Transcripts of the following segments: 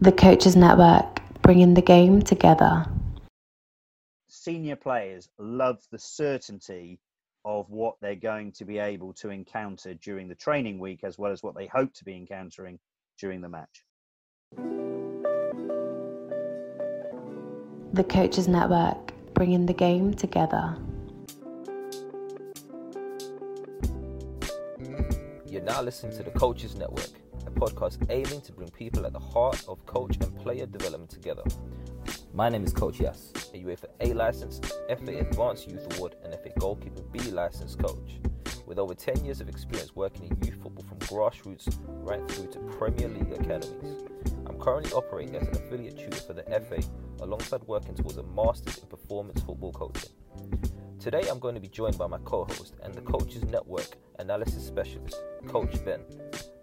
The Coaches Network, bringing the game together. Senior players love the certainty of what they're going to be able to encounter during the training week, as well as what they hope to be encountering during the match. The Coaches Network, bringing the game together. You're now listening to the Coaches Network, a podcast aiming to bring people at the heart of coach and player development together. My name is Coach Yas, a UEFA A licensed, FA Advanced Youth Award, and FA Goalkeeper B licensed coach. With over 10 years of experience working in youth football from grassroots right through to Premier League academies. I'm currently operating as an affiliate tutor for the FA alongside working towards a master's in performance football coaching. Today I'm going to be joined by my co-host and the Coaches Network analysis specialist, Coach Ben.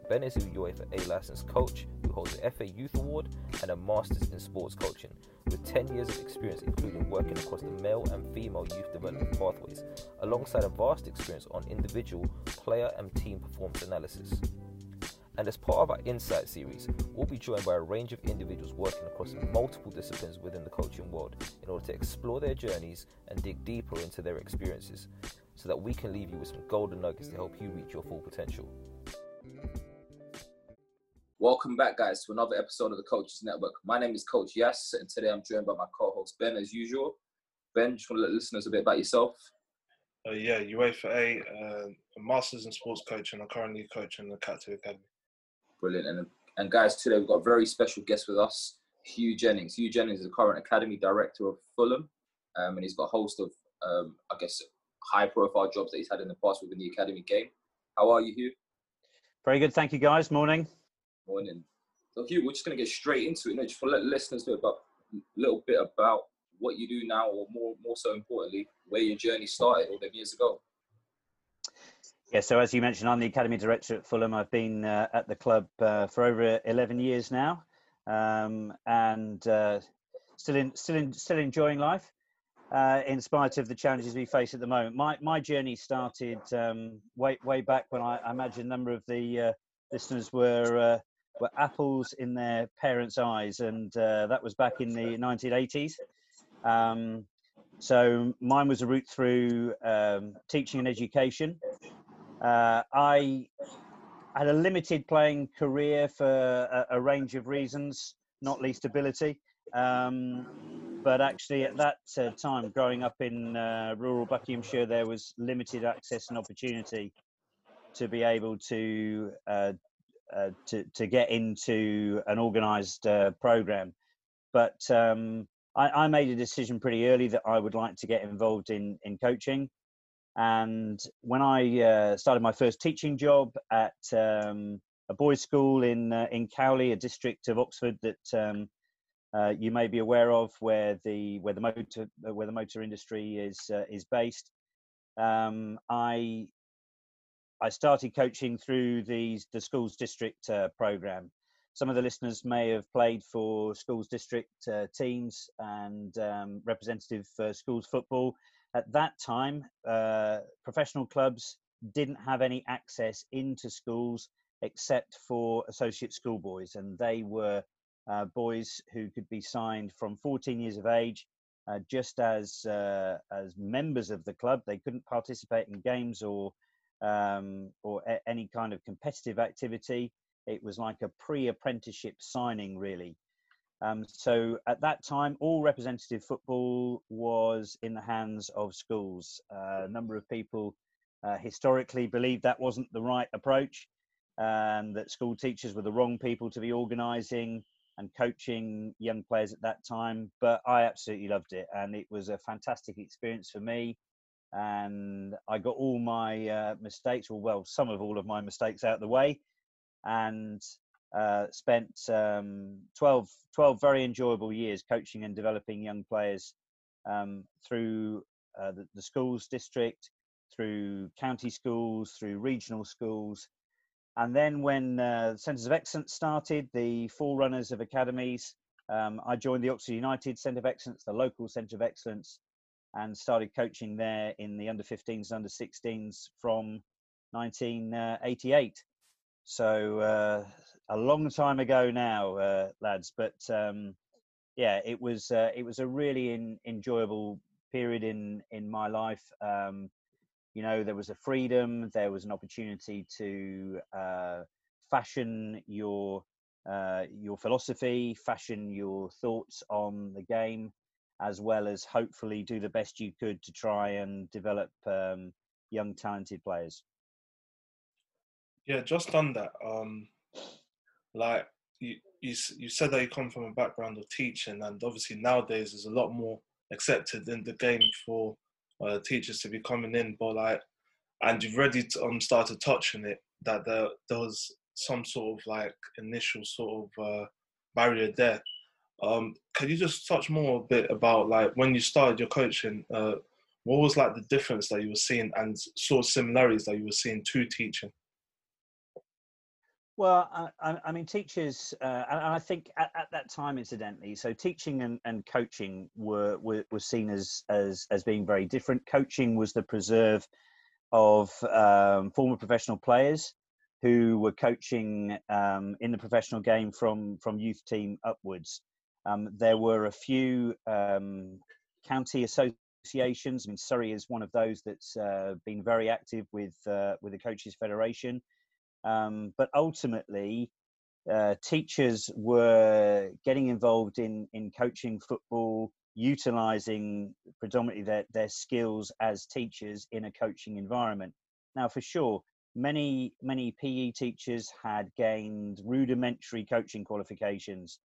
Ben is a UEFA A licensed coach who holds an FA Youth Award and a Masters in Sports Coaching, with 10 years of experience including working across the male and female youth development pathways, alongside a vast experience on individual, player and team performance analysis. And as part of our Insight series, we'll be joined by a range of individuals working across multiple disciplines within the coaching world in order to explore their journeys and dig deeper into their experiences so that we can leave you with some golden nuggets to help you reach your full potential. Welcome back, guys, to another episode of the Coaches Network. My name is Coach Yas, and today I'm joined by my co host Ben, as usual. Ben, just want to let listeners a bit about yourself. Uh, yeah, UEFA A, uh, a Masters in Sports Coaching. And I'm currently coaching the Cat 2 Academy. Brilliant. And, and guys, today we've got a very special guest with us, Huw Jennings. Huw Jennings is the current Academy Director of Fulham, um, and he's got a host of, um, I guess, high profile jobs that he's had in the past within the Academy game. How are you, Huw? Very good. Thank you, guys. Morning. Morning. So, Huw, we're just going to get straight into it. Just for let listeners know about a little bit about what you do now, or more, more so importantly, where your journey started all them years ago. Yeah, so as you mentioned, I'm the Academy Director at Fulham. I've been uh, at the club uh, for over 11 years now, um, and uh, still in, still in, still enjoying life. Uh, in spite of the challenges we face at the moment, my my journey started um, way way back when I, I imagine a number of the uh, listeners were uh, were apples in their parents' eyes, and that was back in the 1980s. Um, so mine was a route through um, teaching and education. Uh, I had a limited playing career for a, a range of reasons, not least ability. Um, but actually, at that uh, time, growing up in uh, rural Buckinghamshire, there was limited access and opportunity to be able to uh, uh, to, to get into an organised uh, program. But um, I, I, made a decision pretty early that I would like to get involved in in coaching. And when I uh, started my first teaching job at um, a boys' school in uh, in Cowley, a district of Oxford that um, uh, you may be aware of, where the where the motor where the motor industry is is based, um, I I started coaching through the the schools district uh, program. Some of the listeners may have played for schools district uh, teams and um, representative schools football at that time, uh, professional clubs didn't have any access into schools except for associate schoolboys, and they were uh, boys who could be signed from 14 years of age. Uh, just as uh, as members of the club, they couldn't participate in games or um, or a- any kind of competitive activity. It was like a pre-apprenticeship signing, really. Um, so at that time, all representative football was in the hands of schools. Uh, a number of people uh, historically believed that wasn't the right approach, and that school teachers were the wrong people to be organising and coaching young players at that time. But I absolutely loved it, and it was a fantastic experience for me. And I got all my uh, mistakes, or well, some of all of my mistakes out of the way, and uh, spent um, 12, 12 very enjoyable years coaching and developing young players um, through uh, the, the, schools district, through county schools, through regional schools. And then when uh, Centres of Excellence started, the forerunners of academies, um, I joined the Oxford United Centre of Excellence, the local Centre of Excellence, and started coaching there in the under 15s, under 16s from 1988. So uh, a long time ago now, uh, lads. But um, yeah, it was uh, it was a really in, enjoyable period in in my life. Um, you know, there was a freedom, there was an opportunity to uh, fashion your uh, your philosophy, fashion your thoughts on the game, as well as hopefully do the best you could to try and develop um, young talented players. Yeah, just on that, um, like you, you, you said that you come from a background of teaching, and obviously nowadays there's a lot more accepted in the game for uh, teachers to be coming in, but like, and you've already um, started touching it that there, there was some sort of like initial sort of uh, barrier there. Um, can you just touch more a bit about like when you started your coaching? Uh, what was like the difference that you were seeing and sort of similarities that you were seeing to teaching? Well, I, I, mean, teachers, uh, and I think at, at, that time, incidentally, so teaching and, and coaching were, were, were seen as, as as being very different. Coaching was the preserve of um, former professional players who were coaching um, in the professional game from from youth team upwards. Um, there were a few um, county associations. I mean, Surrey is one of those that's uh, been very active with uh, with the Coaches Federation. Um, but ultimately, uh, teachers were getting involved in, in coaching football, utilizing predominantly their, their skills as teachers in a coaching environment. Now, for sure, many, many PE teachers had gained rudimentary coaching qualifications.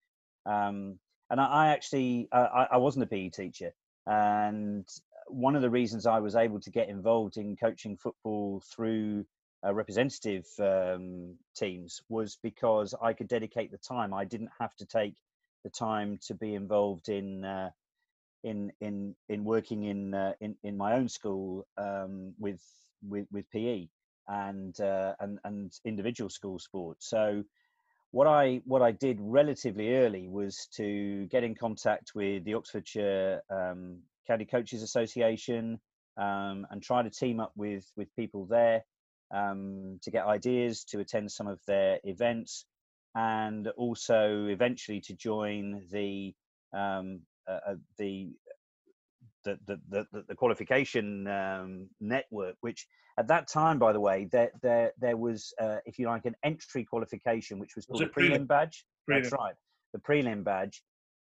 Um, and I, I actually, I, I wasn't a PE teacher. And one of the reasons I was able to get involved in coaching football through uh, representative um, teams was because I could dedicate the time. I didn't have to take the time to be involved in uh, in in in working in uh, in in my own school um, with with with PE and uh, and and individual school sports. So what I what I did relatively early was to get in contact with the Oxfordshire um, County Coaches Association um, and try to team up with with people there um, to get ideas, to attend some of their events, and also eventually to join the um, uh, uh the, the, the, the, the qualification um, network, which at that time, by the way, there there there was, uh, if you like, an entry qualification, which was called was the prelim, prelim badge. Prelim. That's right, the prelim badge,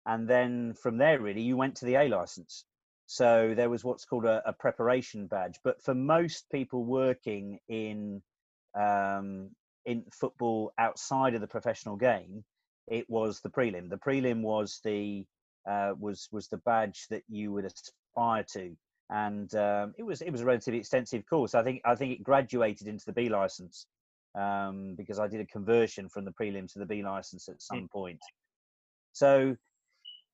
and then from there, really, you went to the A license. So there was what's called a, a preparation badge. But for most people working in um, in football outside of the professional game, it was the prelim. The prelim was the uh, was was the badge that you would aspire to, and um, it was it was a relatively extensive course. I think I think it graduated into the B license um, because I did a conversion from the prelim to the B license at some point. So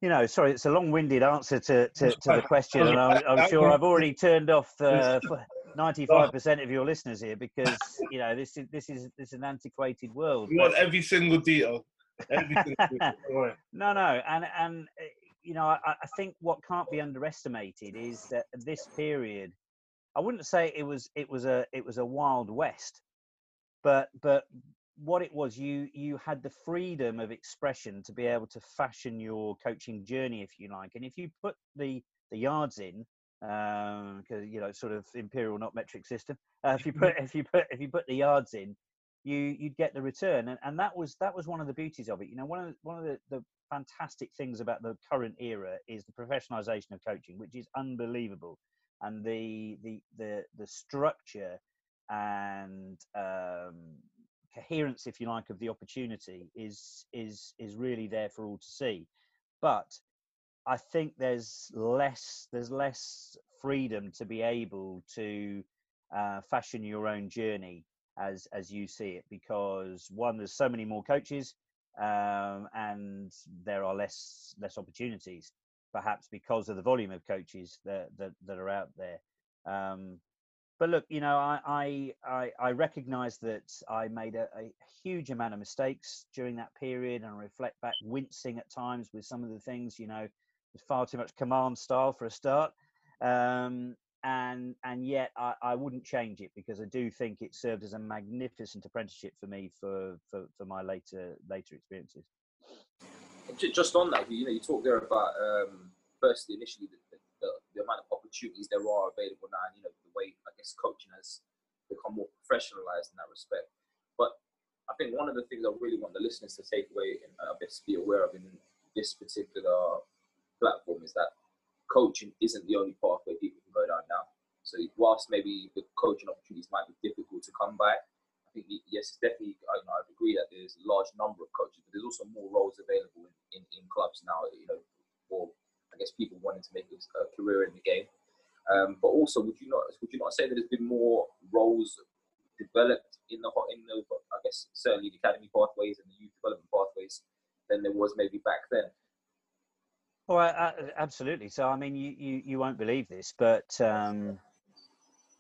you know, sorry, it's a long-winded answer to, to, to the question, and I'm, I'm, sure I've already turned off ninety-five percent of your listeners here because you know this is this is this is an antiquated world. You want every single detail. Every single detail. no, no, and and eh, you know, I, I think what can't be underestimated is that this period. I wouldn't say it was it was a it was a wild west, but but what it was you you had the freedom of expression to be able to fashion your coaching journey if you like and if you put the the yards in because um, you know sort of imperial not metric system uh, if you put if you put if you put the yards in you you'd get the return and, and that was that was one of the beauties of it you know one of the, one of the, the fantastic things about the current era is the professionalization of coaching which is unbelievable and the the the the structure and um, coherence, if you like, of the opportunity is is is really there for all to see. But I think there's less there's less freedom to be able to uh, fashion your own journey. as as you see it because one there's so many more coaches um, and there are less less opportunities perhaps because of the volume of coaches that that, that are out there. Um, but look you know i i i, recognize that i made a, a, huge amount of mistakes during that period and I reflect back wincing at times with some of the things you know far too much command style for a start. Um, and and yet I, I wouldn't change it because I do think it served as a magnificent apprenticeship for me for for, for my later later experiences. Just on that, you know, you talked there about um, firstly initially the, the, the, amount of opportunities there are available now, and you know the way I guess coaching has become more professionalized in that respect. But I think one of the things I really want the listeners to take away and I guess be aware of in this particular platform is that coaching isn't the only pathway people now. So whilst maybe the coaching opportunities might be difficult to come by, I think yes, it's definitely I, I agree that there's a large number of coaches, but there's also more roles available in, in, in clubs now. You know, for I guess people wanting to make a, a career in the game. Um, but also, would you not would you not say that there's been more roles developed in the in the I guess certainly the academy pathways and the youth development pathways than there was maybe back then? Oh, uh, absolutely. So, I mean, you, you, you won't believe this, but um,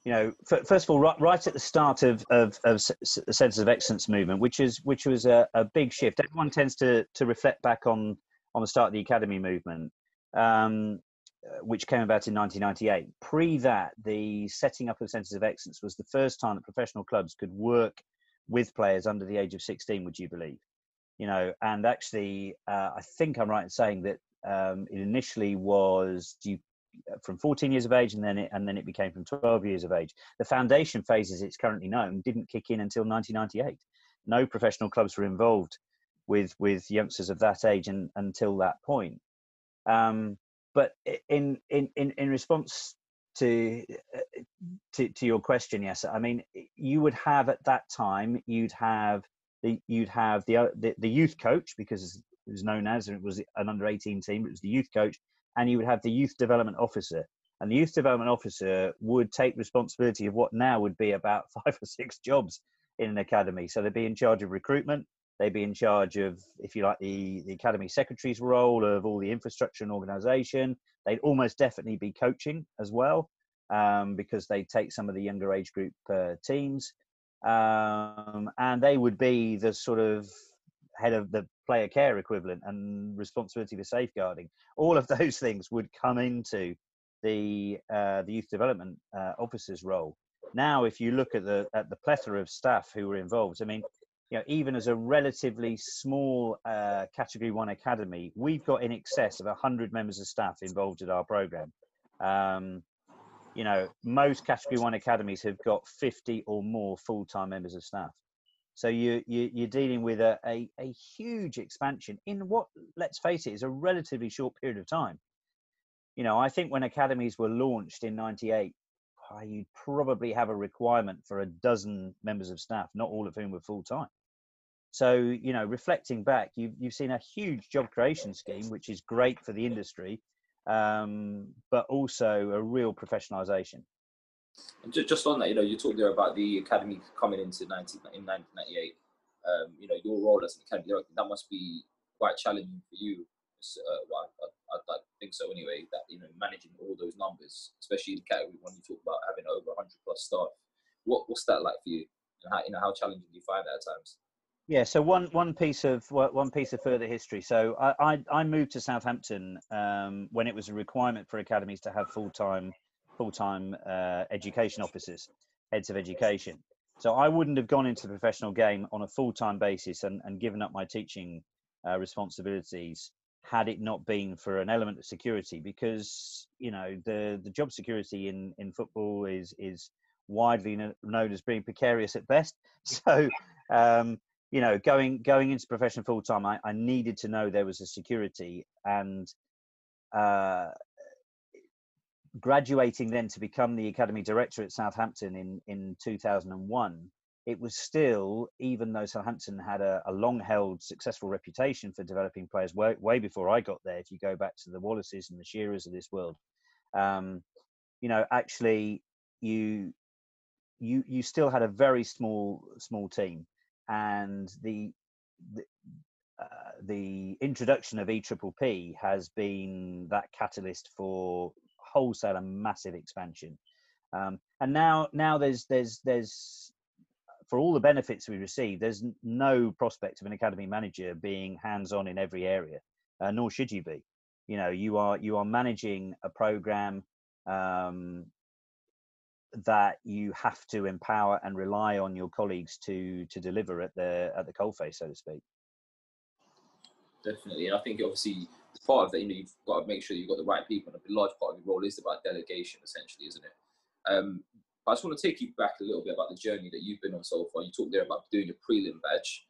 you know, f- first of all, right, right, at the start of of, of the Centres of Excellence movement, which is which was a, a, big shift. Everyone tends to to reflect back on on the start of the academy movement, um, uh, which came about in 1998. Pre that, the setting up of Centres of Excellence was the first time that professional clubs could work with players under the age of 16. Would you believe? You know, and actually, uh, I think I'm right in saying that um, it initially was you from 14 years of age and then it and then it became from 12 years of age. The foundation phase as it's currently known didn't kick in until 1998 no professional clubs were involved with with youngsters of that age and until that point. Um, but in in in in response to, to to your question yes i mean you would have at that time you'd have the you'd have the the, the youth coach because it was known as, and it was an under 18 team, it was the youth coach, and you would have the youth development officer. And the youth development officer would take responsibility of what now would be about five or six jobs in an academy. So they'd be in charge of recruitment, they'd be in charge of, if you like, the, the academy secretary's role of all the infrastructure and organization. They'd almost definitely be coaching as well um, because they take some of the younger age group uh, teams. Um, and they would be the sort of head of the player care equivalent and responsibility for safeguarding. All of those things would come into the uh, the youth development uh, officer's role. Now, if you look at the at the plethora of staff who were involved, I mean, you know, even as a relatively small uh, Category One academy, we've got in excess of hundred members of staff involved in our program. Um, you know, most Category One academies have got 50 or more full-time members of staff. So you, you you're dealing with a, a, a huge expansion in what, let's face it, is a relatively short period of time. You know, I think when academies were launched in '98, you'd probably have a requirement for a dozen members of staff, not all of whom were full time. So, you know, reflecting back, you've, you've seen a huge job creation scheme, which is great for the industry, um, but also a real professionalization. Just on that, you know, you talked there about the academy coming into 19, in 1998. Um, you know, your role as an academy director, that must be quite challenging for you. Uh, well, I, I, I, think so anyway, that, you know, managing all those numbers, especially in category when you talk about having over 100 plus staff. What, what's that like for you? And how, you know, how challenging do you find that at times? Yeah, so one one piece of one piece of further history. So I I, I moved to Southampton um, when it was a requirement for academies to have full time full-time uh, education officers, heads of education. So I wouldn't have gone into the professional game on a full-time basis and, and given up my teaching uh, responsibilities had it not been for an element of security because you know the the job security in in football is is widely known as being precarious at best so um, you know going going into profession full time I, I needed to know there was a security and uh, graduating then to become the academy director at Southampton in in 2001 it was still even though Southampton had a, a long held successful reputation for developing players way, way before I got there if you go back to the Wallaces and the Shearers of this world um, you know actually you you you still had a very small small team, and the the, uh, the introduction of EPPP has been that catalyst for wholesale and massive expansion. Um, and now now there's there's there's for all the benefits we receive, there's no prospect of an academy manager being hands-on in every area, uh, nor should you be. You know, you are you are managing a program um, that you have to empower and rely on your colleagues to to deliver at the at the coalface, so to speak. Definitely, I think obviously part of that, you know, you've got to make sure you've got the right people, and a large part of your role is about delegation, essentially, isn't it? Um, I just want to take you back a little bit about the journey that you've been on so far. You talked there about doing your prelim badge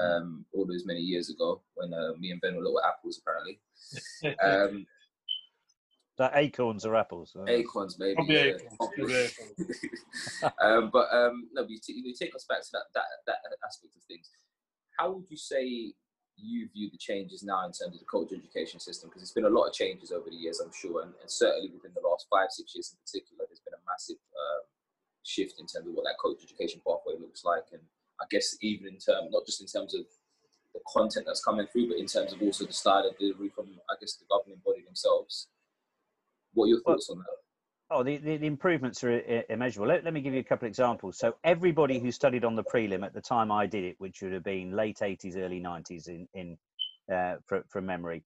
um, all those many years ago when uh, me and Ben were little apples, apparently. Um, that acorns or apples? Acorns, maybe. Probably yeah. acorns. um, but um, no, you, t- you take us back to that, that that aspect of things. How would you say you view the changes now in terms of the coach education system? Because there's been a lot of changes over the years, I'm sure, and, and certainly within the last five, six years in particular, there's been a massive uh, shift in terms of what that coach education pathway looks like, and I guess even in terms, not just in terms of the content that's coming through, but in terms of also the style of delivery from, I guess, the governing body themselves. What are your thoughts well, on that? Oh, the, the, the, improvements are immeasurable. Let, let me give you a couple of examples. So everybody who studied on the prelim at the time I did it, which would have been late 80s, early 90s in, in uh, from, from memory.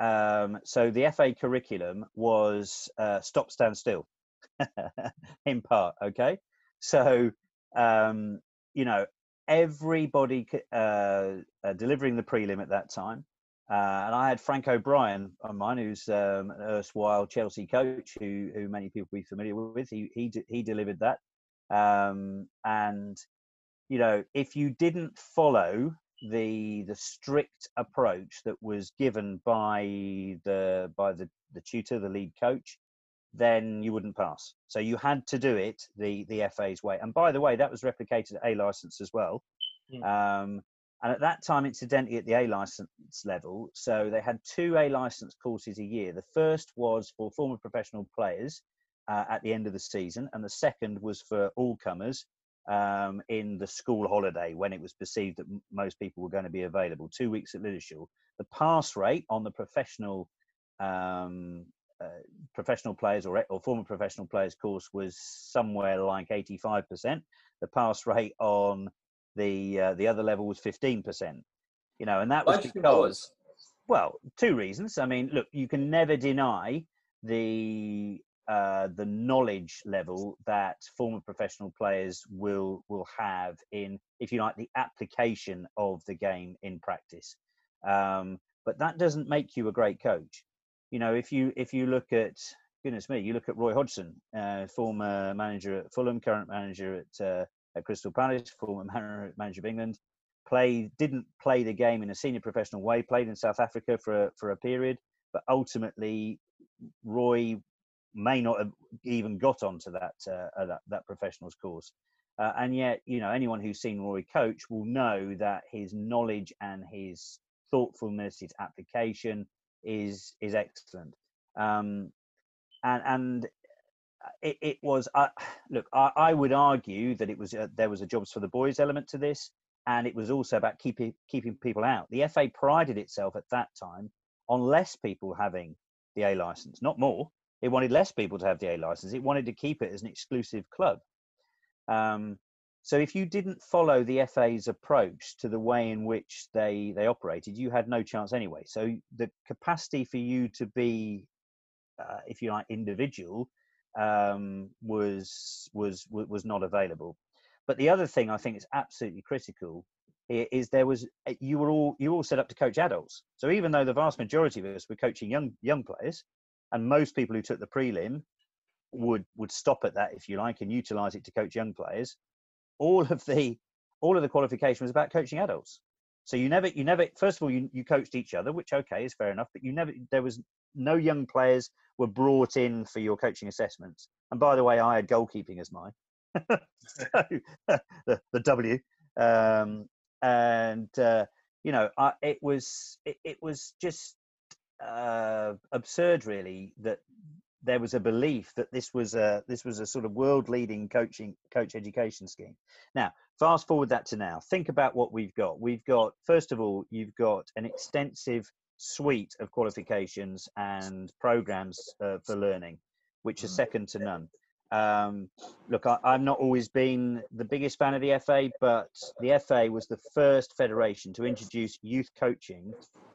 Um, so the FA curriculum was uh, stop, stand still, in part. Okay, so um, you know everybody uh, uh, delivering the prelim at that time uh, and I had Frank O'Brien on mine, who's um, an erstwhile Chelsea coach, who, who many people will be familiar with. He he he delivered that, um, and you know, if you didn't follow the the strict approach that was given by the by the the tutor, the lead coach, then you wouldn't pass. So you had to do it the the FA's way. And by the way, that was replicated at A license as well. Mm. Um, and at that time, incidentally, at the A license level, so they had two A license courses a year. The first was for former professional players uh, at the end of the season, and the second was for all comers um, in the school holiday when it was perceived that m- most people were going to be available. Two weeks at Lilleshall. The pass rate on the professional um, uh, professional players or, or former professional players course was somewhere like 85%. The pass rate on the uh, the other level was 15%. You know, and that was because, well, two reasons. I mean, look, you can never deny the uh, the knowledge level that former professional players will will have in, if you like, the application of the game in practice. Um, but that doesn't make you a great coach. You know, if you if you look at goodness me, you look at Roy Hodgson, uh, former manager at Fulham, current manager at uh, at Crystal Palace, former manager of England. Played, didn't play the game in a senior professional way. Played in South Africa for a, for a period, but ultimately, Roy may not have even got onto that uh, uh, that, that professionals course. Uh, and yet, you know, anyone who's seen Roy coach will know that his knowledge and his thoughtfulness, his application is is excellent. Um, and and it, it was uh, look I, I, would argue that it was uh, there was a jobs for the boys element to this and it was also about keeping keeping people out. The fa prided itself at that time on less people having the a license not more. It wanted less people to have the a license. It wanted to keep it as an exclusive club. Um, so if you didn't follow the fa's approach to the way in which they they operated you had no chance anyway. So the capacity for you to be uh, if you like individual um, was was was not available. But the other thing I think is absolutely critical is there was eh, you were all you were all set up to coach adults. So even though the vast majority of us were coaching young young players, and most people who took the prelim would would stop at that if you like and utilize it to coach young players, all of the all of the qualification was about coaching adults. So you never you never first of all you, you coached each other, which okay is fair enough, but you never there was no young players were brought in for your coaching assessments. And by the way, I had goalkeeping as mine, so, the, the W. Um, and uh, you know, I, it was it, it was just uh, absurd, really, that there was a belief that this was a this was a sort of world leading coaching coach education scheme. Now, fast forward that to now. Think about what we've got. We've got first of all, you've got an extensive suite of qualifications and programs uh, for learning, which are mm. second to none. Um, look, I, have not always been the biggest fan of the FA, but the FA was the first federation to introduce youth coaching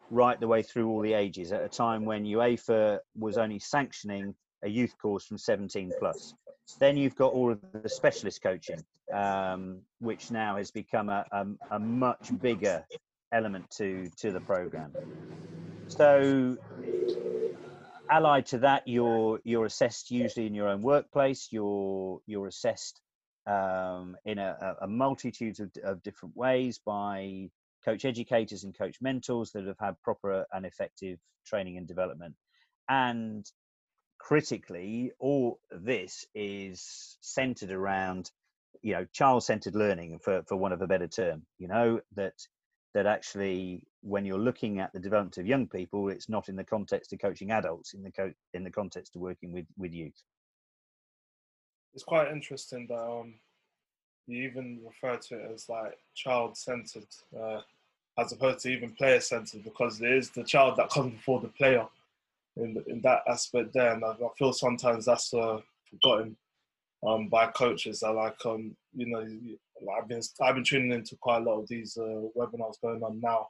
right the way through all the ages at a time when UEFA was only sanctioning a youth course from 17 plus. Then you've got all of the specialist coaching, um, which now has become a, a, a much bigger element to to the program. So allied to that, you're you're assessed usually in your own workplace. You're you're assessed um, in a, a multitude of, of, different ways by coach educators and coach mentors that have had proper and effective training and development. And critically, all this is centered around you know child-centered learning for for one of a better term you know that that actually when you're looking at the development of young people it's not in the context of coaching adults in the co- in the context of working with with youth. It's quite interesting that um, you even refer to it as like child centered uh, as opposed to even player centered because it is the child that comes before the player in, in that aspect there. And I, I feel sometimes that's uh, forgotten um, by coaches that like um, you know I've been I've been tuning into quite a lot of these uh, webinars going on now,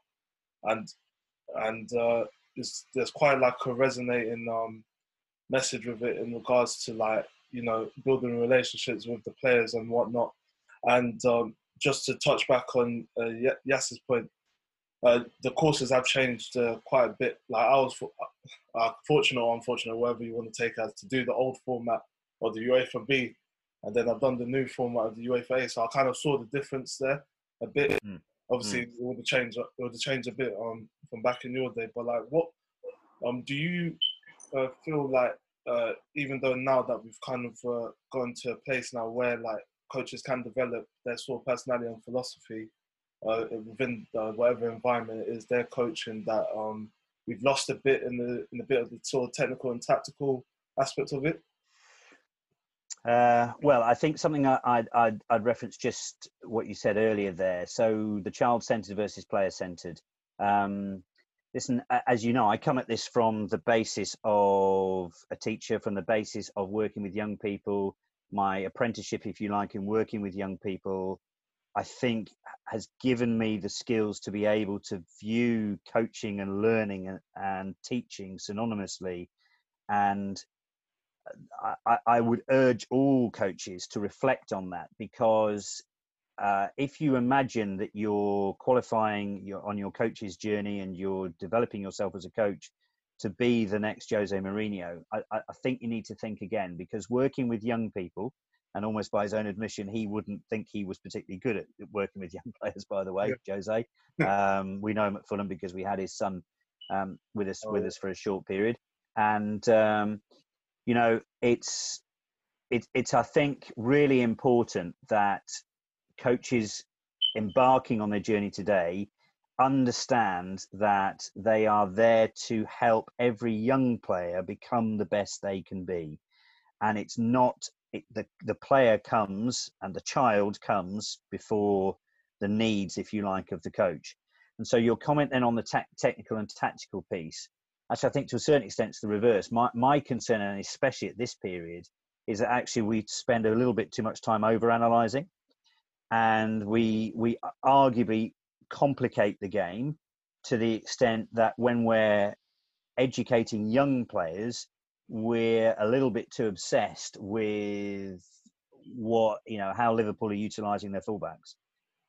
and and uh, there's quite like a resonating um, message with it in regards to like you know building relationships with the players and whatnot, and um, just to touch back on uh, point, uh, the courses have changed uh, quite a bit. Like I was uh, fortunate or unfortunate, whatever you want to take as to do the old format or the UEFA B and then I've done the new format of the UEFA so I kind of saw the difference there a bit. Mm. Obviously, mm. it would have changed. It would have changed a bit um, from back in your day. But like, what um, do you uh, feel like? Uh, even though now that we've kind of uh, gone to a place now where like coaches can develop their sort of personality and philosophy uh, within the, whatever environment it is they're coaching, that um, we've lost a bit in the in a bit of the sort of technical and tactical aspect of it. Uh, well, I think something I, would I'd, I'd reference just what you said earlier there. So the child-centered versus player-centered. Um, listen, as you know, I come at this from the basis of a teacher, from the basis of working with young people. My apprenticeship, if you like, in working with young people, I think has given me the skills to be able to view coaching and learning and, and teaching synonymously and I, I, would urge all coaches to reflect on that because uh, if you imagine that you're qualifying your, on your coach's journey and you're developing yourself as a coach to be the next Jose Mourinho, I, I, think you need to think again because working with young people, and almost by his own admission, he wouldn't think he was particularly good at working with young players. By the way, yeah. Jose, um, we know him at Fulham because we had his son um, with us oh, with us for a short period, and um, you know, it's it, it's I think really important that coaches embarking on their journey today understand that they are there to help every young player become the best they can be. And it's not it, the the player comes and the child comes before the needs if you like of the coach. And so your comment then on the te- technical and tactical piece actually, I think to a certain extent it's the reverse. My, my concern, and especially at this period, is that actually we spend a little bit too much time over analyzing and we, we arguably complicate the game to the extent that when we're educating young players, we're a little bit too obsessed with what, you know, how Liverpool are utilizing their fullbacks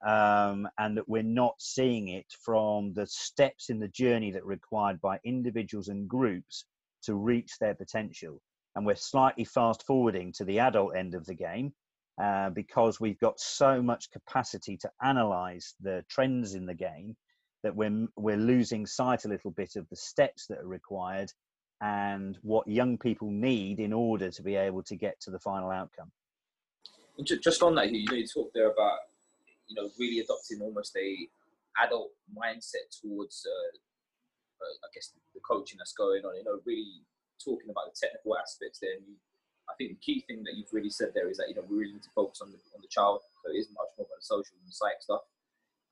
um, and that we're not seeing it from the steps in the journey that are required by individuals and groups to reach their potential. And we're slightly fast forwarding to the adult end of the game uh, because we've got so much capacity to analyze the trends in the game that we're, we're losing sight a little bit of the steps that are required and what young people need in order to be able to get to the final outcome. Just on that, you know, you talked there about you know, really adopting almost a adult mindset towards, uh, uh, I guess, the coaching that's going on. You know, really talking about the technical aspects there. And you, I think the key thing that you've really said there is that you know we really need to focus on the on the child. So it is much more about the social and the psych stuff.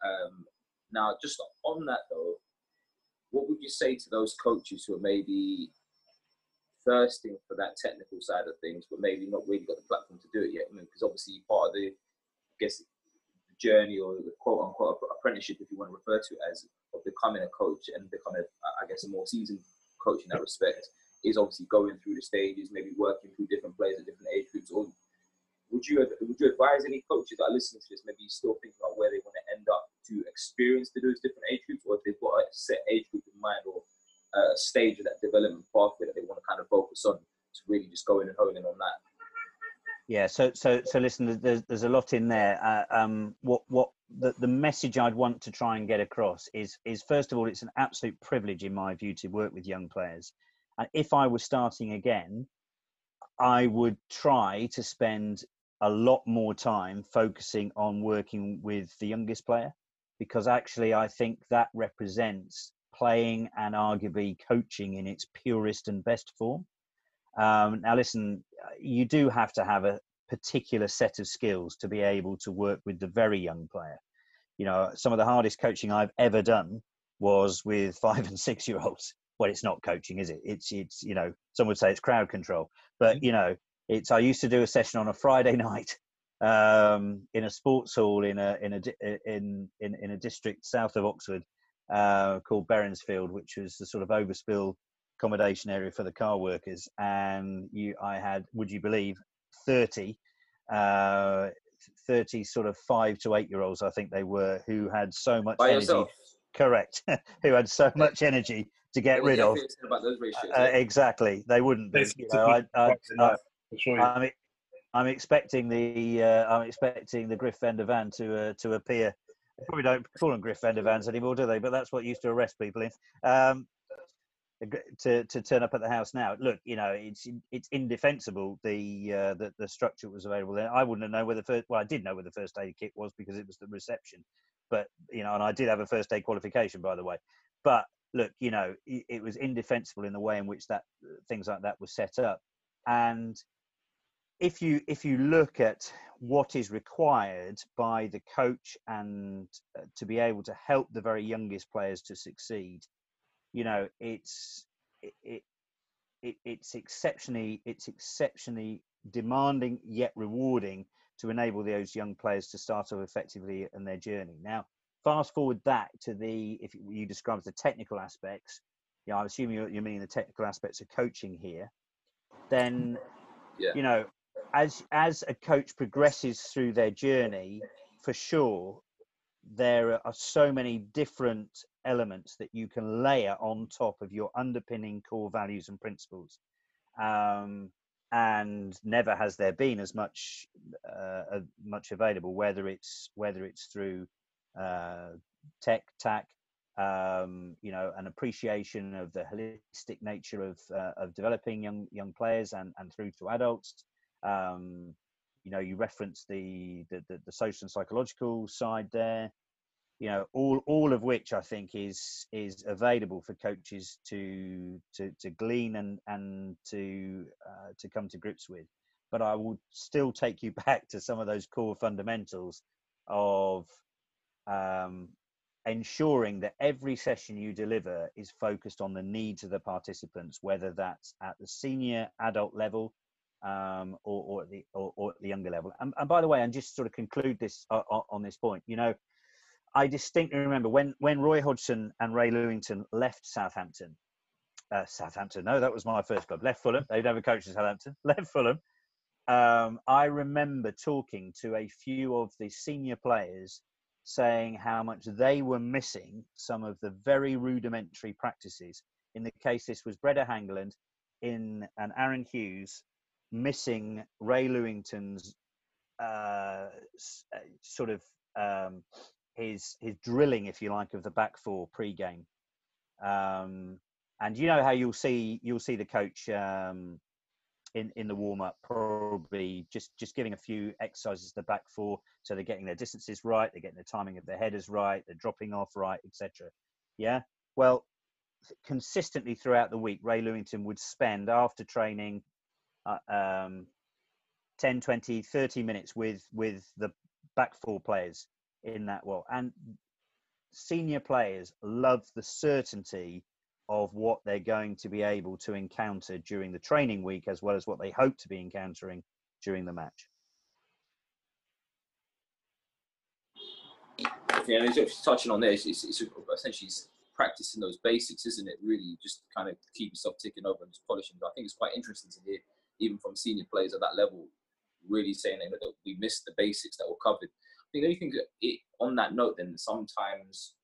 Um, now, just on that though, what would you say to those coaches who are maybe thirsting for that technical side of things, but maybe not really got the platform to do it yet? Because I mean, obviously part of the, I guess, journey or the quote unquote apprenticeship, if you want to refer to it as, of becoming a coach and becoming, I guess, a more seasoned coach in that respect, is obviously going through the stages, maybe working through different players at different age groups. Or would you would you advise any coaches that are listening to this, maybe still thinking about where they want to end up to experience to those different age groups, or if they've got a set age group in mind or a stage of that development pathway that they want to kind of focus on to really just go in and hone in on that? Yeah, so so so listen, there's there's a lot in there. Uh, um, what what the, the message I'd want to try and get across is is first of all, it's an absolute privilege in my view to work with young players. And if I was starting again, I would try to spend a lot more time focusing on working with the youngest player because actually I think that represents playing and arguably coaching in its purest and best form. Um, now, listen, you do have to have a particular set of skills to be able to work with the very young player. You know, some of the hardest coaching I've ever done was with five and six year olds. Well, it's not coaching, is it? It's it's you know, some would say it's crowd control, but mm-hmm. you know, it's. I used to do a session on a Friday night um, in a sports hall in a in a in in in a district south of Oxford uh, called Berinsfield, which was the sort of overspill accommodation area for the car workers, and you, I had, would you believe, thirty, uh, 30 sort of five to eight year olds, I think they were, who had so much By energy. Yourself. Correct, who had so much energy to get rid of. About those ratios, Uh, exactly, they wouldn't be. You know, I, I, I, I'm, I'm expecting the uh, I'm expecting the Griff Vender van to uh, to appear. They probably don't call them Griff Vender vans anymore, do they? But that's what used to arrest people in. Um, to to turn up at the house now. Look, you know, it's it's indefensible the uh, the, the structure was available there. I wouldn't know where the first. Well, I did know where the first aid kit was because it was the reception, but you know, and I did have a first aid qualification, by the way. But look, you know, it, it was indefensible in the way in which that things like that was set up, and if you if you look at what is required by the coach and uh, to be able to help the very youngest players to succeed you know it's it, it, it it's exceptionally it's exceptionally demanding yet rewarding to enable those young players to start off effectively in their journey now fast forward that to the if you describe the technical aspects yeah i'm assuming you, you mean the technical aspects of coaching here then yeah. you know as as a coach progresses through their journey for sure there are so many different elements that you can layer on top of your underpinning core values and principles. Um, and never has there been as much uh, much available, whether it's whether it's through uh, tech, tac, um, you know, an appreciation of the holistic nature of uh, of developing young young players and and through to adults. Um, you know, you reference the, the the, the social and psychological side there you know all all of which i think is is available for coaches to to to glean and and to uh, to come to grips with. But i will still take you back to some of those core fundamentals of um, ensuring that every session you deliver is focused on the needs of the participants whether that's at the senior adult level um, or, or, at the or, or, at the younger level and, and by the way and just sort of conclude this uh, on this point you know I distinctly remember when when Roy Hodgson and Ray Lewington left Southampton. Uh, Southampton, no, that was my first club. Left Fulham. They'd never coached Southampton. Left Fulham. Um, I remember talking to a few of the senior players saying how much they were missing some of the very rudimentary practices. In the case, this was Brede Hangeland in and Aaron Hughes missing Ray Lewington's uh, uh sort of um, his his drilling, if you like, of the back four pre-game. Um, and you know how you'll see you'll see the coach um, in in the warm up probably just just giving a few exercises to the back four, so they're getting their distances right, they're getting the timing of their headers right, they're dropping off right, etc. Yeah. Well, consistently throughout the week, Ray Lewington would spend after training uh, um, 10, 20, 30 minutes with with the back four players in that well. And senior players love the certainty of what they're going to be able to encounter during the training week as well as what they hope to be encountering during the match. Yeah, it's touching on this. It's, it's essentially practicing those basics, isn't it? Really, just kind of keep yourself ticking over and just polishing. But I think it's quite interesting to hear, even from senior players at that level, really saying that we missed the basics that were covered. I think the it, on that note, then sometimes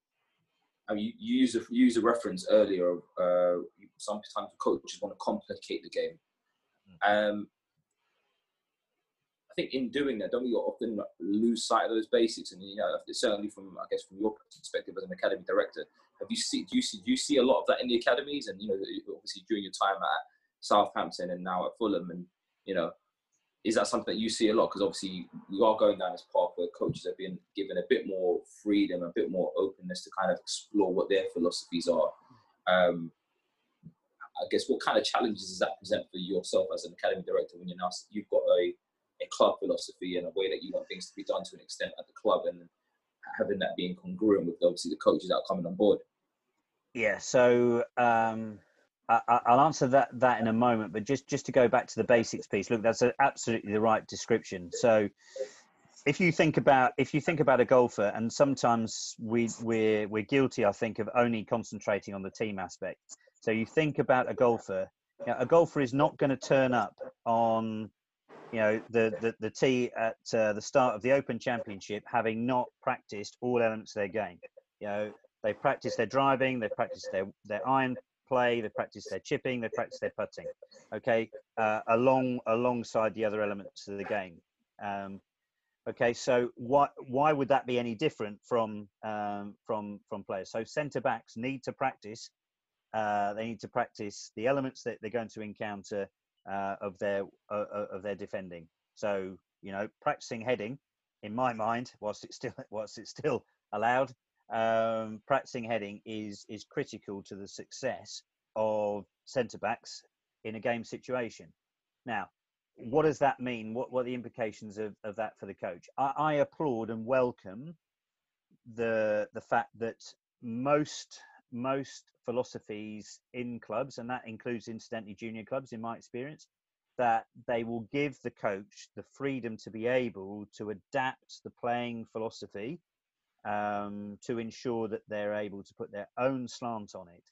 I mean, you, you use a use a reference earlier. Uh, sometimes coaches want to complicate the game. Um, I think in doing that, don't we often lose sight of those basics? And you know, certainly from I guess from your perspective as an academy director, have you see do you see do you see a lot of that in the academies? And you know, obviously during your time at Southampton and now at Fulham, and you know, is that something that you see a lot? Because obviously you are going down this path where coaches are being given a bit more freedom, a bit more openness to kind of explore what their philosophies are. Um, I guess what kind of challenges does that present for yourself as an academy director when you're now you've got a, a club philosophy and a way that you want things to be done to an extent at the club and having that being congruent with obviously the coaches that are coming on board? Yeah, so um, I, will answer that that in a moment, but just just to go back to the basics piece. Look, that's a, absolutely the right description. So, if you think about if you think about a golfer, and sometimes we we're we're guilty, I think, of only concentrating on the team aspect. So you think about a golfer. You know, a golfer is not going to turn up on you know the the, the tee at uh, the start of the Open Championship having not practiced all elements of their game. You know, they practice their driving, they practice their their iron play, they practice their chipping, they practice their putting. Okay, uh, along alongside the other elements of the game. Um, okay, so why why would that be any different from um, from from players? So centre backs need to practice. Uh, they need to practice the elements that they're going to encounter uh, of their uh, uh, of their defending. So you know, practicing heading, in my mind, whilst it's still whilst it's still allowed, um, practicing heading is is critical to the success of centre backs in a game situation. Now, what does that mean? What, what are the implications of, of that for the coach? I, I applaud and welcome the the fact that most most philosophies in clubs, and that includes incidentally junior clubs, in my experience, that they will give the coach the freedom to be able to adapt the playing philosophy um, to ensure that they're able to put their own slant on it.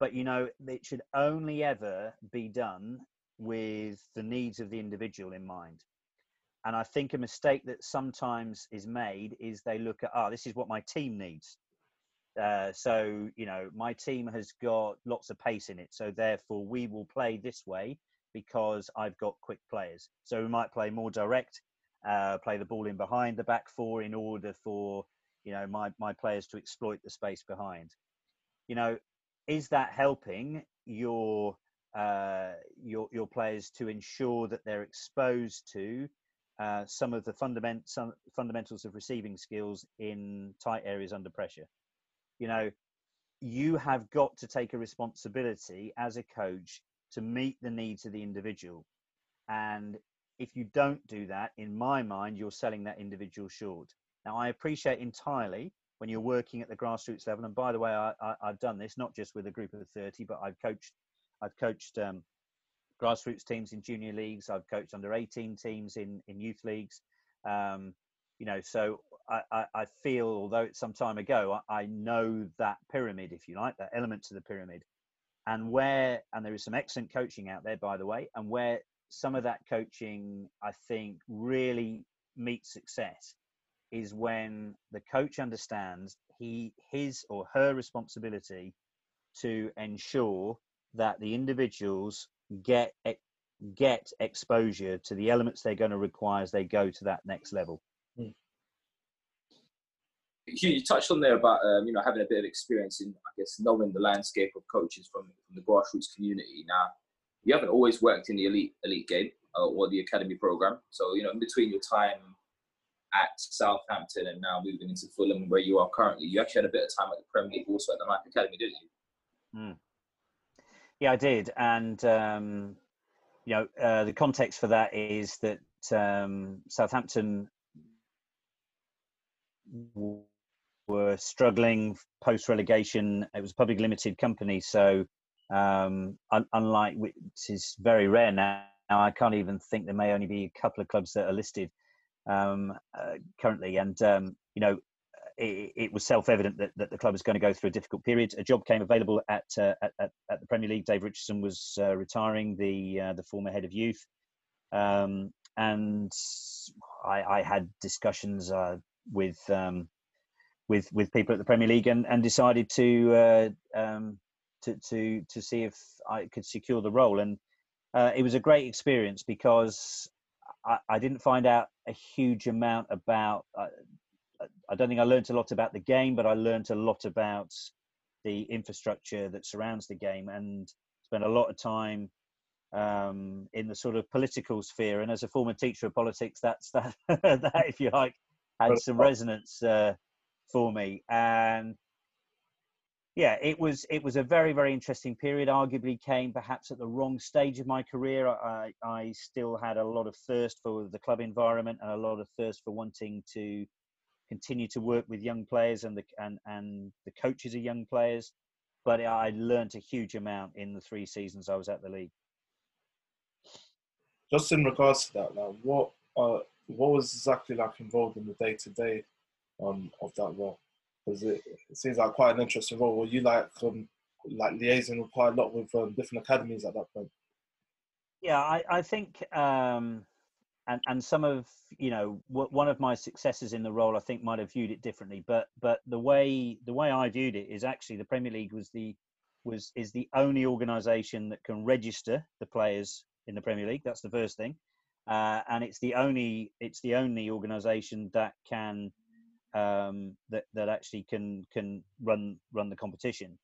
But you know, it should only ever be done with the needs of the individual in mind. And I think a mistake that sometimes is made is they look at, ah, oh, this is what my team needs. Uh, so, you know, my team has got lots of pace in it. So, therefore, we will play this way because I've got quick players. So, we might play more direct, uh, play the ball in behind the back four in order for you know my my players to exploit the space behind. You know is that helping your uh, your your players to ensure that they're exposed to uh, some of the fundament some fundamentals of receiving skills in tight areas under pressure? You know you have got to take a responsibility as a coach to meet the needs of the individual. And if you don't do that in my mind you're selling that individual short now, I appreciate entirely when you're working at the grassroots level. And by the way, I, have done this not just with a group of 30, but I've coached, I've coached um, grassroots teams in junior leagues. I've coached under 18 teams in in youth leagues. Um, you know, so I, I, I, feel, although it's some time ago, I, I know that pyramid, if you like, that element to the pyramid, and where and there is some excellent coaching out there, by the way, and where some of that coaching I think really meets success is when the coach understands he his or her responsibility to ensure that the individuals get get exposure to the elements they're going to require as they go to that next level. Hmm. Huw, you touched on there about um, you know having a bit of experience in I guess knowing the landscape of coaches from, from the grassroots community. Now, you haven't always worked in the elite elite game uh, or the academy program, so you know in between your time at Southampton and now moving into Fulham, where you are currently. You actually had a bit of time at the Premier League, also at the Nike Academy, didn't you? Mm. Yeah, I did, and um, you know uh, the context for that is that um, Southampton were struggling post relegation. It was a public limited company, so um, un- unlike which is very rare now. Now I can't even think there may only be a couple of clubs that are listed um, uh, currently, and um, you know it, it, was self-evident that, that the club was going to go through a difficult period. A job came available at uh, at, at, the Premier League. Dave Richardson was uh, retiring, the uh, the former head of youth, um, and I, I, had discussions uh, with um, with with people at the Premier League and, and decided to, uh, um, to to to see if I could secure the role. And uh, it was a great experience because I, I, didn't find out a huge amount about. Uh, I don't think I learned a lot about the game, but I learned a lot about the infrastructure that surrounds the game, and spent a lot of time um, in the sort of political sphere. And as a former teacher of politics, that's that, that if you like, had some resonance uh, for me. And yeah, it was it was a very very interesting period. Arguably, came perhaps at the wrong stage of my career. I I still had a lot of thirst for the club environment and a lot of thirst for wanting to continue to work with young players and the and and the coaches of young players. But I learned a huge amount in the three seasons I was at the league. Just in regards to that, what uh, what was exactly like involved in the day to day of that role? Because it, it, seems like quite an interesting role. Were you like um, like liaising quite a lot with um, different academies at that point? Yeah, I, I think um, and and some of you know one of my successes in the role I think might have viewed it differently, but but the way the way I viewed it is actually the Premier League was the was is the only organisation that can register the players in the Premier League. That's the first thing, uh, and it's the only it's the only organisation that can um, that that actually can can run run the competition.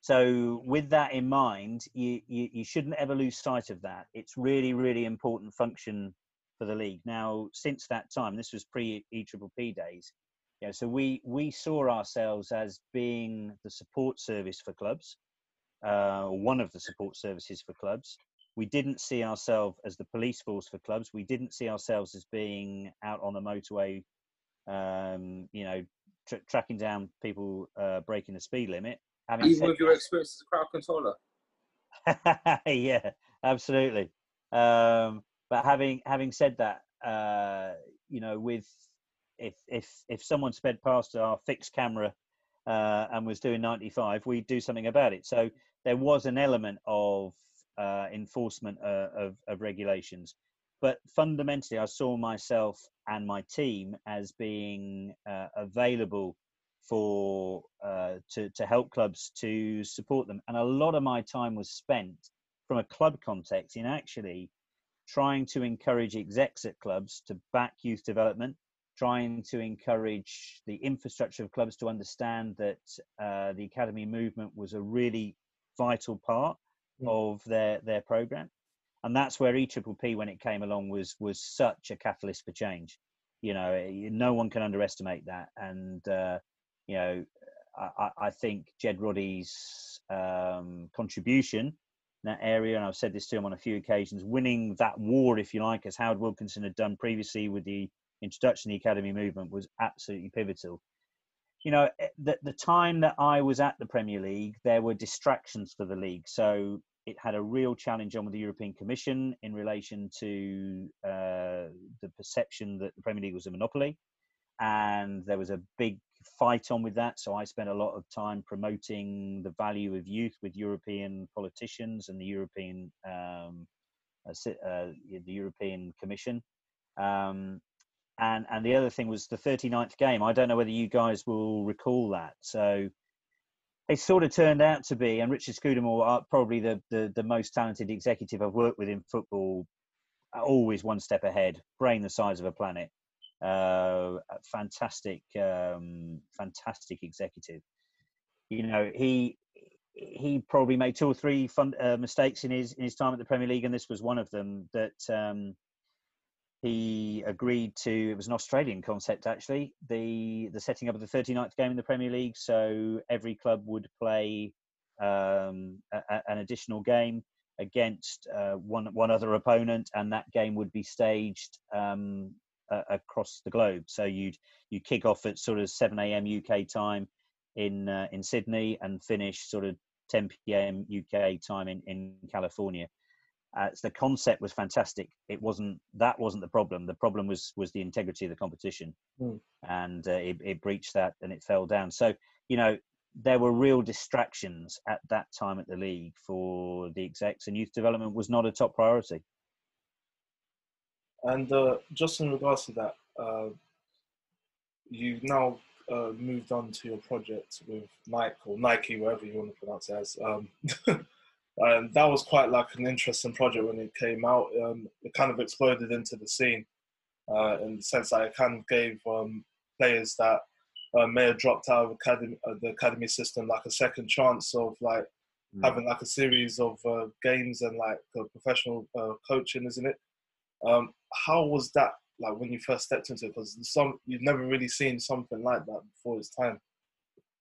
So, with that in mind, you, you, you shouldn't ever lose sight of that. It's really, really important function for the league. Now, since that time, this was pre E Triple P days. Yeah, so we we saw ourselves as being the support service for clubs, uh, one of the support services for clubs. We didn't see ourselves as the police force for clubs. We didn't see ourselves as being out on the motorway, um, you know, tra- tracking down people uh, breaking the speed limit. Even with your experience as a crowd controller. yeah, absolutely. Um, but having having said that, uh, you know, with if if if someone sped past our fixed camera uh, and was doing 95, we'd do something about it. So there was an element of uh, enforcement uh, of, of regulations, but fundamentally, I saw myself and my team as being uh, available for uh, to to help clubs to support them, and a lot of my time was spent from a club context in actually trying to encourage execs at clubs to back youth development, trying to encourage the infrastructure of clubs to understand that uh, the academy movement was a really vital part mm. of their their program, and that's where EPPP, when it came along, was was such a catalyst for change. You know, eh, no one can underestimate that, and uh, you know, I, I think Ged Roddy's um, contribution in that area, and I've said this to him on a few occasions, winning that war, if you like, as Howard Wilkinson had done previously with the introduction of the academy movement, was absolutely pivotal. You know, eh, the, the time that I was at the Premier League, there were distractions for the league. So it had a real challenge on with the European Commission in relation to uh, the perception that the Premier League was a monopoly. And there was a big fight on with that. So I spent a lot of time promoting the value of youth with European politicians and the European um, uh, uh, the European Commission. Um, and and the other thing was the 39th game. I don't know whether you guys will recall that. So it sort of turned out to be, and Richard Scudamore, probably the, the, the most talented executive I've worked with in football, always one step ahead, brain the size of a planet uh, fantastic, um, fantastic executive. You know, he he probably made two or three fun, uh, mistakes in his in his time at the Premier League, and this was one of them. That um, he agreed to. It was an Australian concept, actually. The the setting up of the 39th game in the Premier League, so every club would play um, a, an additional game against uh, one one other opponent, and that game would be staged um, uh, across the globe. So you'd you kick off at sort of 7 a.m. UK time in uh, in Sydney and finish sort of 10 p.m. UK time in in California. Uh, so the concept was fantastic. It wasn't that wasn't the problem. The problem was was the integrity of the competition, mm. and uh, it, it breached that and it fell down. So you know there were real distractions at that time at the league for the execs, and youth development was not a top priority. And uh, just in regards to that, uh, you've now uh, moved on to your project with Nike or Nike, whatever you want to pronounce it as. Um, and that was quite like an interesting project when it came out. Um, it kind of exploded into the scene uh, in the sense that it kind of gave um, players that uh, may have dropped out of academy, uh, the academy system like a second chance of like mm. having like a series of uh, games and like professional uh, coaching, isn't it? Um, how was that like when you first stepped into it? Because some you've never really seen something like that before its time.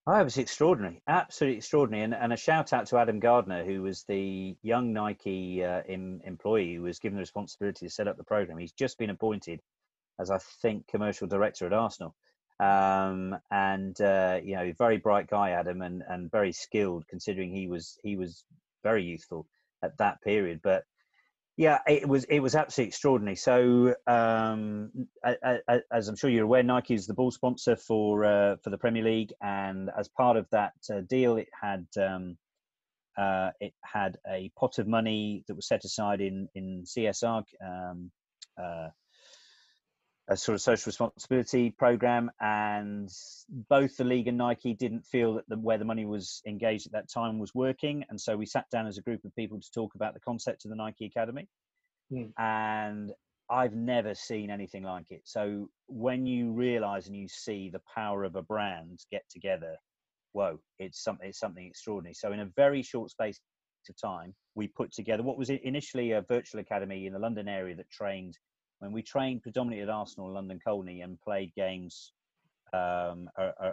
Oh, it was extraordinary, absolutely extraordinary. And, and a shout out to Adam Gardner, who was the young Nike uh, in, employee who was given the responsibility to set up the program. He's just been appointed as, I think, commercial director at Arsenal. Um, and uh, you know, very bright guy, Adam, and, and very skilled, considering he was he was very youthful at that period. But yeah, it was it was absolutely extraordinary. So, um, as I'm sure you're aware, Nike is the ball sponsor for uh, for the Premier League, and as part of that uh, deal, it had um, uh, it had a pot of money that was set aside in in CSR. Um, uh, a sort of social responsibility program, and both the league and Nike didn't feel that the, where the money was engaged at that time was working, and so we sat down as a group of people to talk about the concept of the Nike Academy, mm. and I've never seen anything like it. So when you realise and you see the power of a brand get together, whoa, it's something it's something extraordinary. So in a very short space of time, we put together what was initially a virtual academy in the London area that trained when we trained predominantly at Arsenal, London Colney, and played games um,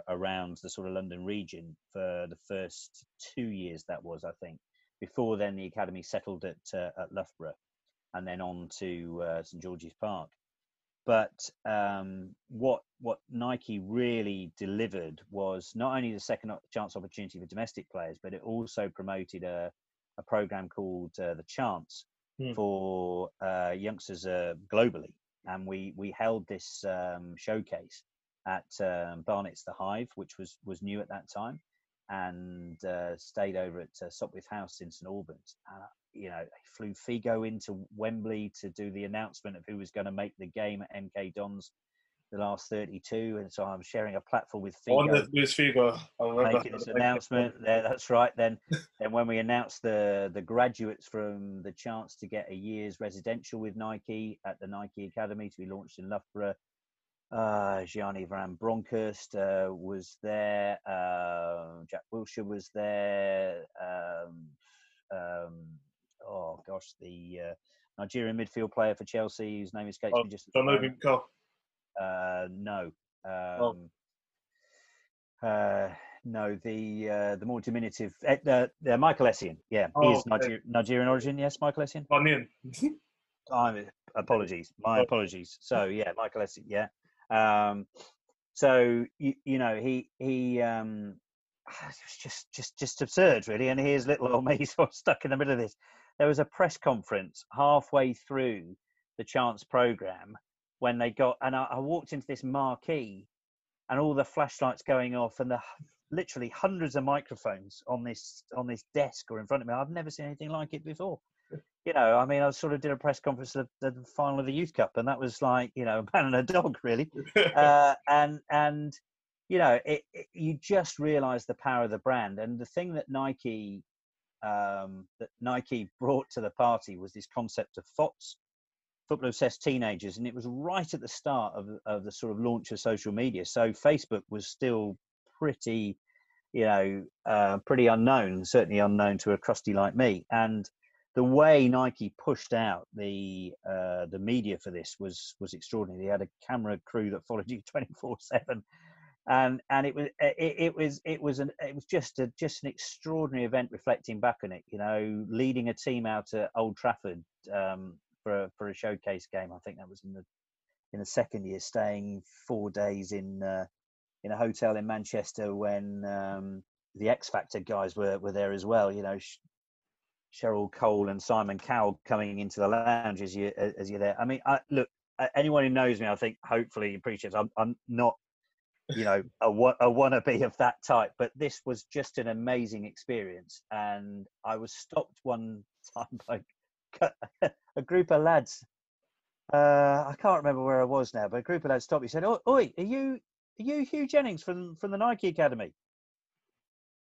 around the sort of London region for the first two years. That was, I think. Before then, the academy settled at uh, at Loughborough, and then on to uh, St George's Park. But um, what what Nike really delivered was not only the second chance opportunity for domestic players, but it also promoted a, a program called uh, the Chance, mm. for uh, youngsters uh, globally. And we, we held this um, showcase at um, Barnet's The Hive, which was, was new at that time, and uh, stayed over at uh, Sopwell House in St Albans. And, uh, you know, flew Figo into Wembley to do the announcement of who was going to make the game at MK Dons the last 32, and so I'm sharing a platform with Figo. On with Luis Figo, making this announcement. There, that's right. Then, then when we announced the the graduates from the chance to get a year's residential with Nike at the Nike Academy to be launched in Loughborough, uh, Gianni Van Bronckhorst uh, was there. Uh, Jack Wilshere was there. Um, um, oh gosh, the uh, Nigerian midfield player for Chelsea, whose name escapes oh, me just. John. Uh, no. Um, oh. uh, no, the uh, the more diminutive, uh, the, the Michael Essien. Yeah, oh, he is Niger- Nigerian origin. Yes, Michael Essien. Onion. I'm, apologies. My apologies. So yeah, Michael Essien. Yeah. Um, so you, you know he he um, it's just just just absurd really. And here's little old me sort of stuck in the middle of this. There was a press conference halfway through the Chance program when they got and I, I, walked into this marquee and all the flashlights going off and the literally hundreds of microphones on this on this desk or in front of me. I've never seen anything like it before. You know i mean i sort of did a press conference at the, the final of the youth cup and that was like you know a man and a dog really. Uh, and and you know it, it, you just realize the power of the brand. And the thing that nike um, that nike brought to the party was this concept of FOTS, football obsessed teenagers and it was right at the start of, of the sort of launch of social media. So facebook was still pretty you know uh, pretty unknown certainly unknown to a crusty like me. And the way nike pushed out the uh, the media for this was was extraordinary. They had a camera crew that followed you 24 7 and and it was it, it was it was an it was just a just an extraordinary event reflecting back on it you know leading a team out at old trafford um, for a, for a showcase game. I think that was in the in the second year staying four days in uh, in a hotel in manchester when um, the x factor guys were were there as well. You know cheryl cole and simon cowell coming into the lounge as you as you're there. I mean I, look anyone who knows me i think hopefully appreciates i'm, I'm not you know a, a wannabe of that type but this was just an amazing experience. And i was stopped one time by a group of lads uh, i can't remember where i was now but a group of lads stopped me said oh oi are you are you huw jennings from from the nike academy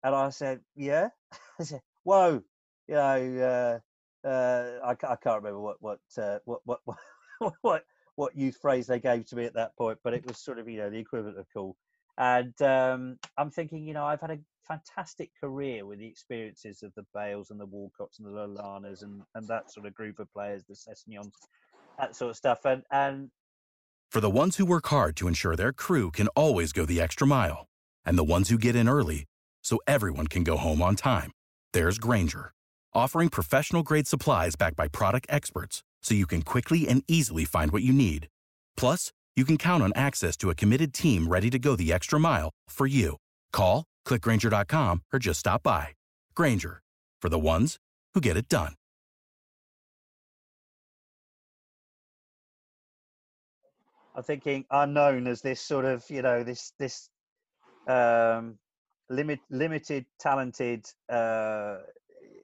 and i said yeah i said whoa you know uh, uh, I, I, can't remember what what, uh, what what what what what youth phrase they gave to me at that point, but it was sort of you know the equivalent of cool. And um, I'm thinking, you know, I've had a fantastic career with the experiences of the Bales and the Walcotts and the Lallanas and, and that sort of group of players, the Sessegnons, that sort of stuff. And, and for the ones who work hard to ensure their crew can always go the extra mile, and the ones who get in early so everyone can go home on time, there's Grainger, offering professional grade supplies backed by product experts so you can quickly and easily find what you need. Plus, you can count on access to a committed team ready to go the extra mile for you. Call, clickgrainger.com, or just stop by. Grainger for the ones who get it done. I'm thinking unknown as this sort of, you know, this this um, limit, limited, talented uh,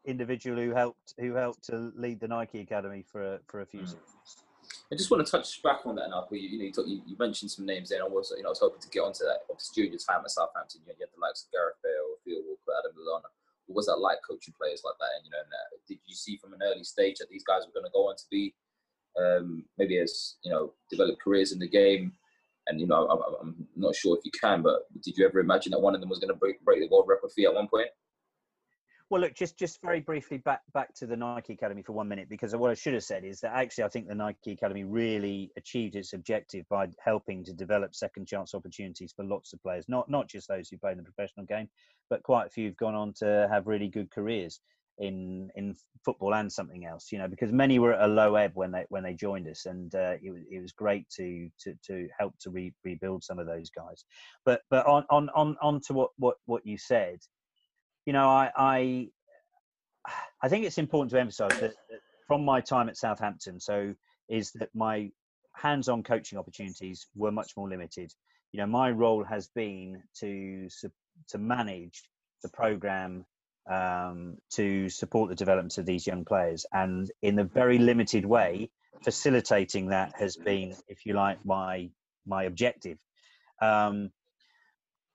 individual who helped who helped to lead the Nike Academy for a, for a few mm. seasons. I just want to touch back on that, Now, You, you know, you, talk, you, you, mentioned some names there. I was, you know, I was hoping to get onto that. Obviously, during your time at Southampton, you, know, you had the likes of Gareth Bale, Theo Walcott, Adam Lallana. What was that like coaching players like that? And you know, and, uh, did you see from an early stage that these guys were going to go on to be um, maybe as you know develop careers in the game? And you know, I, am not sure if you can, but did you ever imagine that one of them was going to break, break the world record fee at one point? Well, look, just just very briefly back back to the Nike Academy for one minute, because what I should have said is that actually I think the Nike Academy really achieved its objective by helping to develop second chance opportunities for lots of players, not not just those who play in the professional game, but quite a few have gone on to have really good careers in in football and something else. You know, because many were at a low ebb when they when they joined us, and uh, it was it was great to to to help to re, rebuild some of those guys. But but on on on on to what what what you said you know, I, I, I think it's important to emphasise that, that, from my time at Southampton, so is that my hands-on coaching opportunities were much more limited. You know, my role has been to to manage the program um, to support the development of these young players, and in a very limited way, facilitating that has been, if you like, my my objective. Um,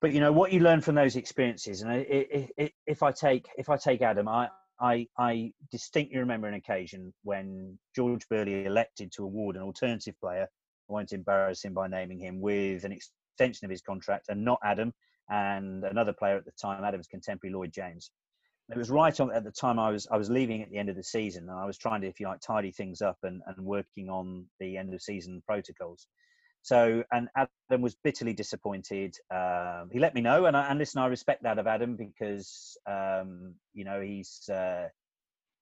but you know what you learn from those experiences and uh, it, it, if i take if i take adam I, I i distinctly remember an occasion when george burley elected to award an alternative player i won't embarrass him by naming him with an extension of his contract and not adam and another player at the time adam's contemporary lloyd james. It was right on at the time I was I was leaving at the end of the season and I was trying to if you like tidy things up and, and working on the end of season protocols so, and Adam was bitterly disappointed. Um, he let me know, and, I, and listen, I respect that of Adam because um, you know he's uh,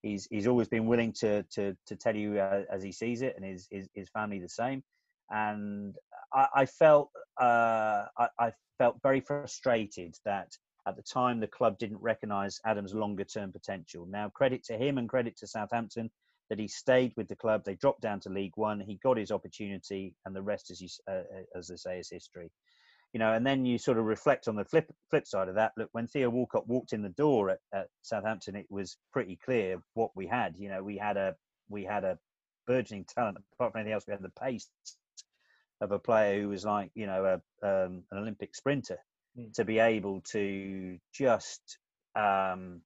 he's he's always been willing to to to tell you uh, as he sees it, and his his, his family the same. And I, I felt uh, I, I felt very frustrated that at the time the club didn't recognise Adam's longer term potential. Now, credit to him and credit to Southampton that he stayed with the club. They dropped down to League One. He got his opportunity, and the rest, as you uh, uh, as they say, is history. You know, and then you sort of reflect on the flip flip side of that. Look, when Theo Walcott walked in the door at, at Southampton, it was pretty clear what we had. You know, we had a we had a burgeoning talent. Apart from anything else, we had the pace of a player who was like you know a, um, an Olympic sprinter mm. to be able to just um,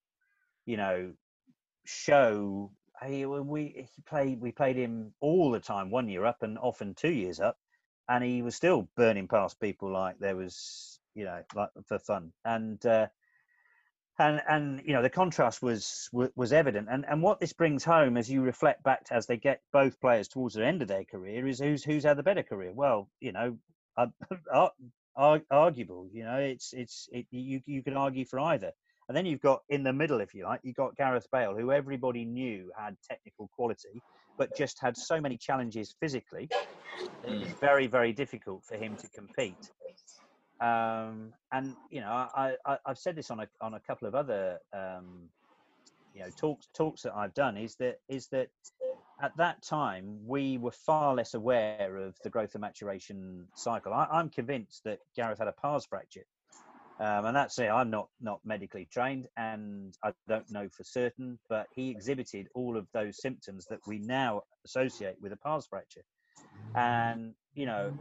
you know show he we he played we played him all the time one year up and often two years up and he was still burning past people like there was you know like for fun and uh, and and you know the contrast was was evident and and what this brings home as you reflect back to, as they get both players towards the end of their career is who's who's had the better career well you know uh, arguable. You know, it's it's it, you you can argue for either. And then you've got in the middle, if you like, you've got Gareth Bale, who everybody knew had technical quality, but just had so many challenges physically. It was very, very difficult for him to compete. Um, and you know, I, I have said this on a on a couple of other um, you know talks talks that I've done is that is that at that time we were far less aware of the growth and maturation cycle. I, am convinced that Gareth had a pars fracture, um, and that's it. I'm not not medically trained, and I don't know for certain, but he exhibited all of those symptoms that we now associate with a pars fracture, and you know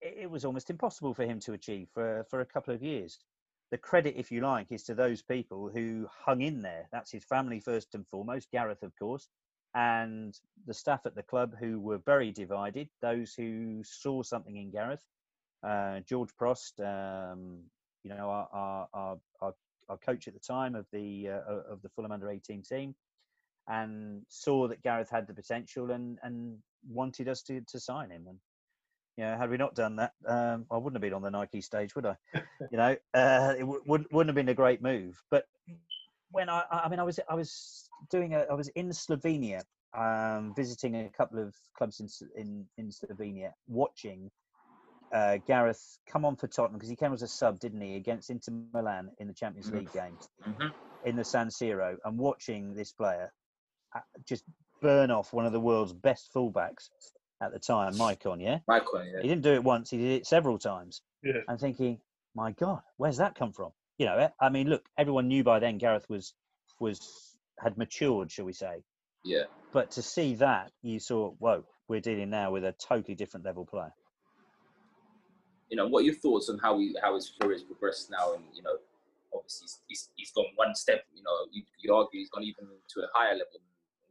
it, it was almost impossible for him to achieve for for a couple of years the credit, if you like, is to those people who hung in there. That's his family first and foremost, Gareth, of course, and the staff at the club who were very divided. Those who saw something in Gareth, uh, George Prost, um, you know, our, our, our, our, coach at the time of the uh, of the Fulham under 18 team, and saw that Gareth had the potential and and wanted us to to sign him. And you know, had we not done that, um, I wouldn't have been on the Nike stage, would I? you know, uh, it w- wouldn't wouldn't have been a great move. But when I, I mean, I was I was doing a, I was in Slovenia, um, visiting a couple of clubs in in, in Slovenia, watching uh, Gareth come on for Tottenham because he came as a sub, didn't he, against Inter Milan in the Champions mm-hmm. League game mm-hmm. in the San Siro, and watching this player uh, just burn off one of the world's best fullbacks at the time, Maicon, yeah? Maicon, yeah. He didn't do it once, he did it several times. Yeah. And thinking, my God, where's that come from? You know, I mean, look, everyone knew by then Gareth was was had matured, shall we say? Yeah. But to see that, you saw, whoa, we're dealing now with a totally different level player. You know, what are your thoughts on how he how his career has progressed now? And you know, obviously he's, he's, he's gone one step. You know, you could argue he's gone even to a higher level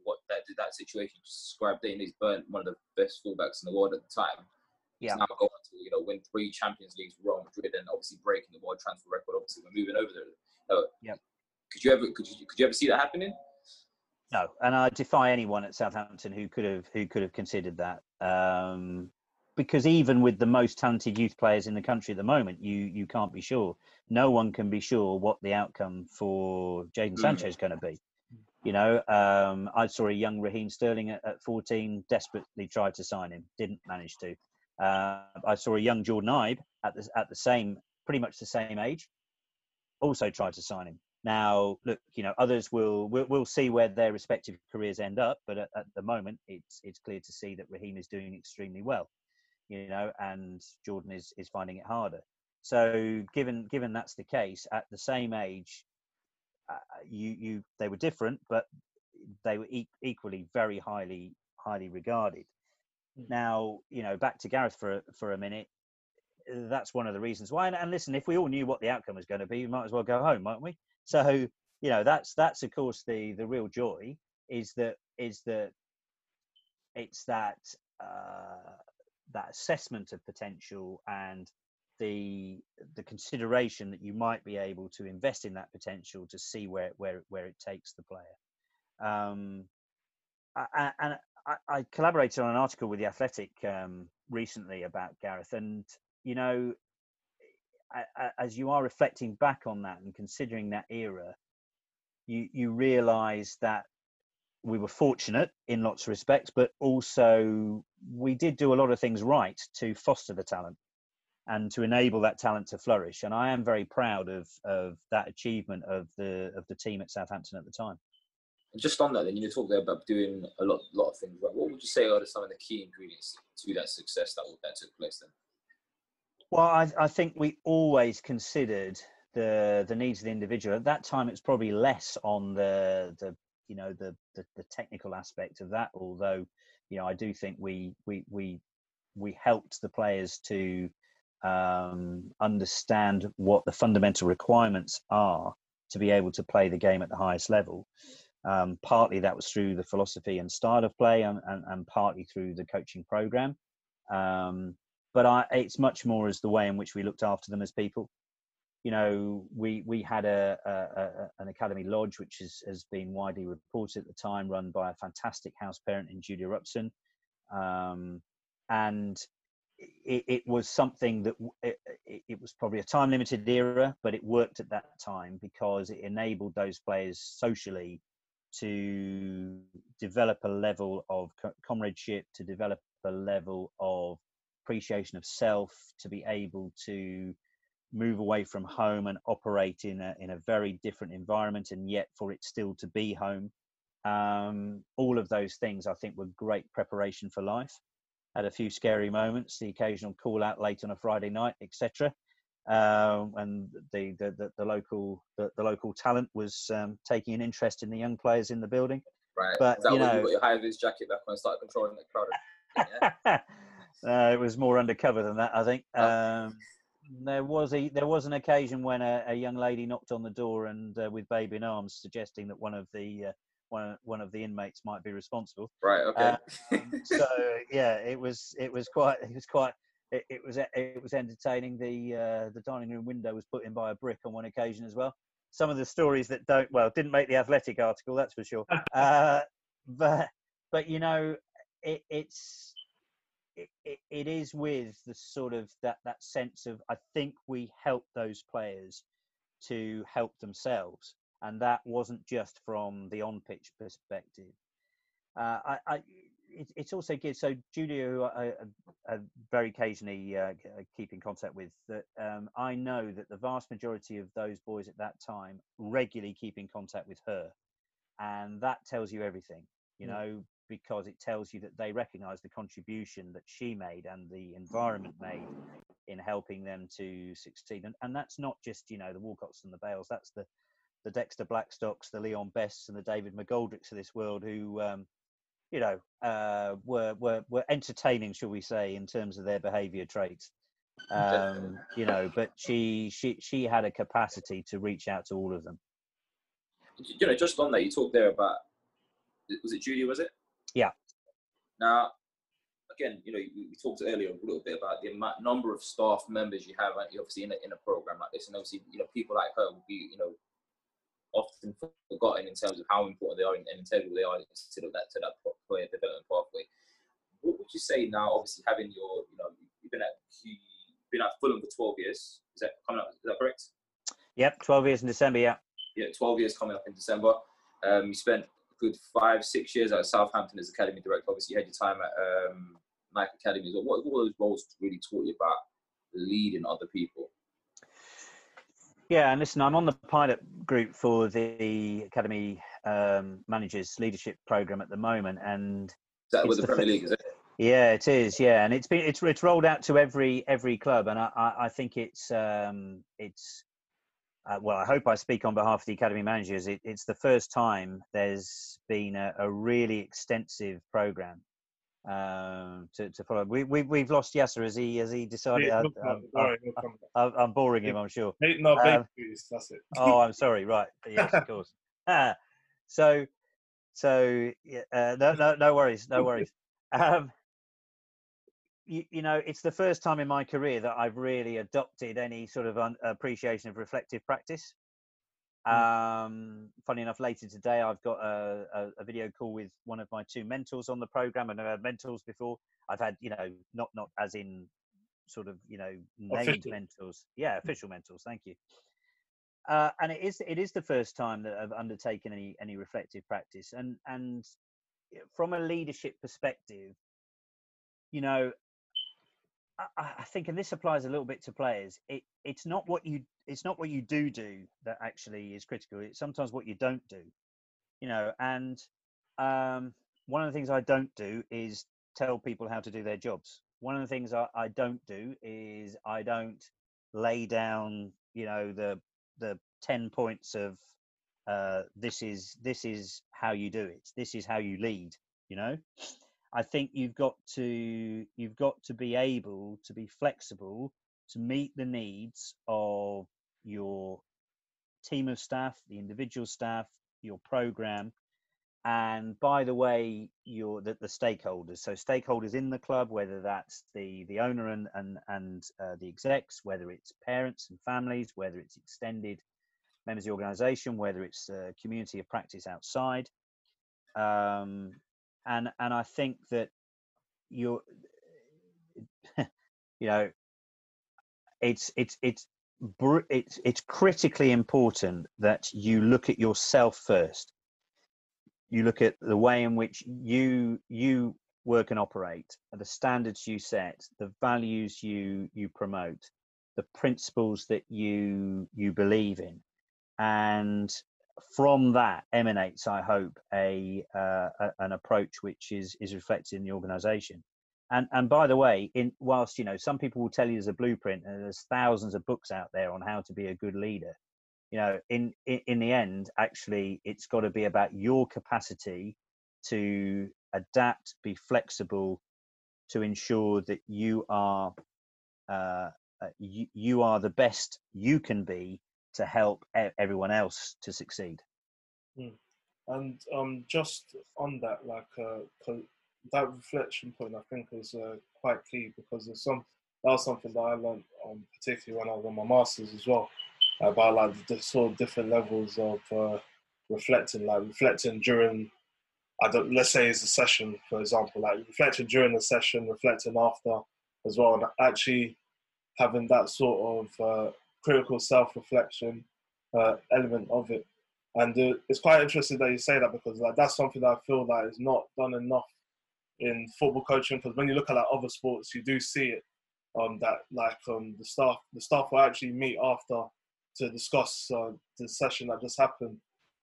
what that that situation you described there. He's burnt one of the best fullbacks in the world at the time. Yeah. He's now going to you know win three Champions Leagues with Real Madrid and obviously breaking the world transfer record. Obviously, we're moving over there. So, yeah. Could you ever could you could you ever see that happening? No, and I defy anyone at Southampton who could have who could have considered that. Um, because even with the most talented youth players in the country at the moment, you you can't be sure. No one can be sure what the outcome for Jadon mm. Sancho is going to be. You know, um, I saw a young Raheem Sterling at, at, 14 desperately tried to sign him, didn't manage to. Uh, I saw a young Jordan Ibe at the at the same, pretty much the same age, also tried to sign him. Now, look, you know, others will will will see where their respective careers end up, but at, at the moment, it's it's clear to see that Raheem is doing extremely well, you know, and Jordan is is finding it harder. So, given given that's the case, at the same age, uh, you you they were different, but they were e- equally very highly highly regarded. Mm. Now, you know, back to Gareth for for a minute. That's one of the reasons why. And, and listen, if we all knew what the outcome was going to be, we might as well go home, mightn't we? So, you know, that's that's of course the the real joy is that is that it's that uh, that assessment of potential and the the consideration that you might be able to invest in that potential to see where where where it takes the player. Um, and I, collaborated on an article with the Athletic um, recently about Gareth, and you know, as you are reflecting back on that and considering that era, you you realise that we were fortunate in lots of respects, but also we did do a lot of things right to foster the talent and to enable that talent to flourish. And I am very proud of of that achievement of the of the team at Southampton at the time. And just on that, then you talked there about doing a lot lot of things right. What would you say are some of the key ingredients to that success that that took place then? Well, I, I think we always considered the the needs of the individual. At that time, it's probably less on the the you know the, the the technical aspect of that. Although, you know, I do think we we we we helped the players to um, understand what the fundamental requirements are to be able to play the game at the highest level. Um, partly that was through the philosophy and style of play, and, and, and partly through the coaching program. Um, but I, it's much more as the way in which we looked after them as people. You know, we we had a, a, a an academy lodge, which is, has been widely reported at the time, run by a fantastic house parent in Julia Upson, um, and it, it, was something that it, it, was probably a time limited era, but it worked at that time because it enabled those players socially to develop a level of comradeship, to develop a level of appreciation of self, to be able to move away from home and operate in a in a very different environment, and yet for it still to be home. Um, all of those things, I think, were great preparation for life had a few scary moments, the occasional call out late on a Friday night, etc. Um, and the, the, the, the local the, the, local talent was um, taking an interest in the young players in the building. Right. But you know, you got your high vis jacket back on and started controlling the crowd. Yeah? uh, it was more undercover than that, I think. Oh. There was a there was an occasion when a, a young lady knocked on the door and uh, with baby in arms, suggesting that one of the uh, one one of the inmates might be responsible. Right. Okay. Um, so yeah, it was it was quite it was quite it, it was it was entertaining. The uh, the dining room window was put in by a brick on one occasion as well. Some of the stories that don't well didn't make the athletic article, that's for sure. uh, but but you know it, it's it, it, it is with the sort of that that sense of I think we help those players to help themselves and that wasn't just from the on-pitch perspective. Uh, I, I it, it's also good. So Julia, who I, I, I very occasionally uh, uh, keep in contact with, that um, I know that the vast majority of those boys at that time regularly keep in contact with her, and that tells you everything. You mm. know, because it tells you that they recognise the contribution that she made and the environment made in helping them to succeed. And, and that's not just you know the Walcotts and the Bales. That's the the Dexter Blackstocks, the Leon Bests, and the David McGoldricks of this world, who, um, you know, uh, were were were entertaining, shall we say, in terms of their behaviour traits. Um, you know, but she she she had a capacity to reach out to all of them. You know, just on that, you talked there about was it Julia? Was it? Yeah. Now, again, you know, we, talked earlier a little bit about the number of staff members you have, obviously, in a, in a program like this, and obviously, you know, people like her will be, you know, often forgotten in terms of how important they are and integral they are to that to that player development pathway. What would you say now? Obviously, having your you know you've been at you've been at Fulham for twelve years. Is that coming up? Is that correct? Yep, twelve years in December. Yeah. Yeah, twelve years coming up in December. Um, you spent good five, six years at Southampton as academy director. Obviously, you had your time at um, Nike Academy. What, what those roles really taught you about leading other people? Yeah, and listen, I'm on the pilot group for the Academy um, Managers Leadership Program at the moment, and is that with the, the Premier League, is it? Yeah, it is. Yeah, and it's been it's it's rolled out to every every club, and I I, I think it's um, it's uh, well, I hope I speak on behalf of the academy managers. It, it's the first time there's been a, a really extensive program um, to, to follow. We, we, we've lost Yasser. Has he, has he decided? Yeah, I, am boring him, I'm sure. No, um, that's it. oh, I'm sorry. Right. Yes, of course. Ah, so, so uh, no, no, no worries. No worries. Um, you, you, know, it's the first time in my career that I've really adopted any sort of un- appreciation of reflective practice. Mm. Um, funny enough, later today I've got a, a, a, video call with one of my two mentors on the program, and I've had mentors before. I've had, you know, not not as in sort of, you know, named official. mentors. Yeah, mm. official mentors. Thank you. Uh, and it is it is the first time that I've undertaken any any reflective practice, and and from a leadership perspective, you know, I, think, and this applies a little bit to players. It it's not what you it's not what you do do that actually is critical. It's sometimes what you don't do, you know. And um, one of the things I don't do is tell people how to do their jobs. One of the things I, I don't do is I don't lay down, you know, the the ten points of uh, this is this is how you do it. This is how you lead. You know. I think you've got to you've got to be able to be flexible to meet the needs of your team of staff, the individual staff, your program, and by the way, your the, the stakeholders. So stakeholders in the club, whether that's the the owner and and and uh, the execs, whether it's parents and families, whether it's extended members of the organisation, whether it's a community of practice outside. Um, and and I think that you're you know, it's it's it's it's it's critically important that you look at yourself first. You look at the way in which you you work and operate, the standards you set, the values you you promote, the principles that you you believe in, and from that emanates, I hope, a, uh, a an approach which is is reflected in the organisation. And and by the way, in whilst you know some people will tell you there's a blueprint and there's thousands of books out there on how to be a good leader, you know, in in, in the end, actually, it's got to be about your capacity to adapt, be flexible, to ensure that you are uh, uh, you, you are the best you can be to help everyone else to succeed. Mm. And um, just on that, like uh, that reflection point, I think is uh, quite key because there's some that was something that I learned, um, particularly when I was on my masters as well, about like the sort of different levels of uh, reflecting, like reflecting during, I don't, let's say it's a session, for example, like reflecting during the session, reflecting after as well, and actually having that sort of uh, critical self-reflection uh, element of it. And uh, it's quite interesting that you say that because like that's something that I feel that is not done enough in football coaching. Because when you look at like other sports, you do see it um, that like um, the staff the staff will actually meet after to discuss uh, the session that just happened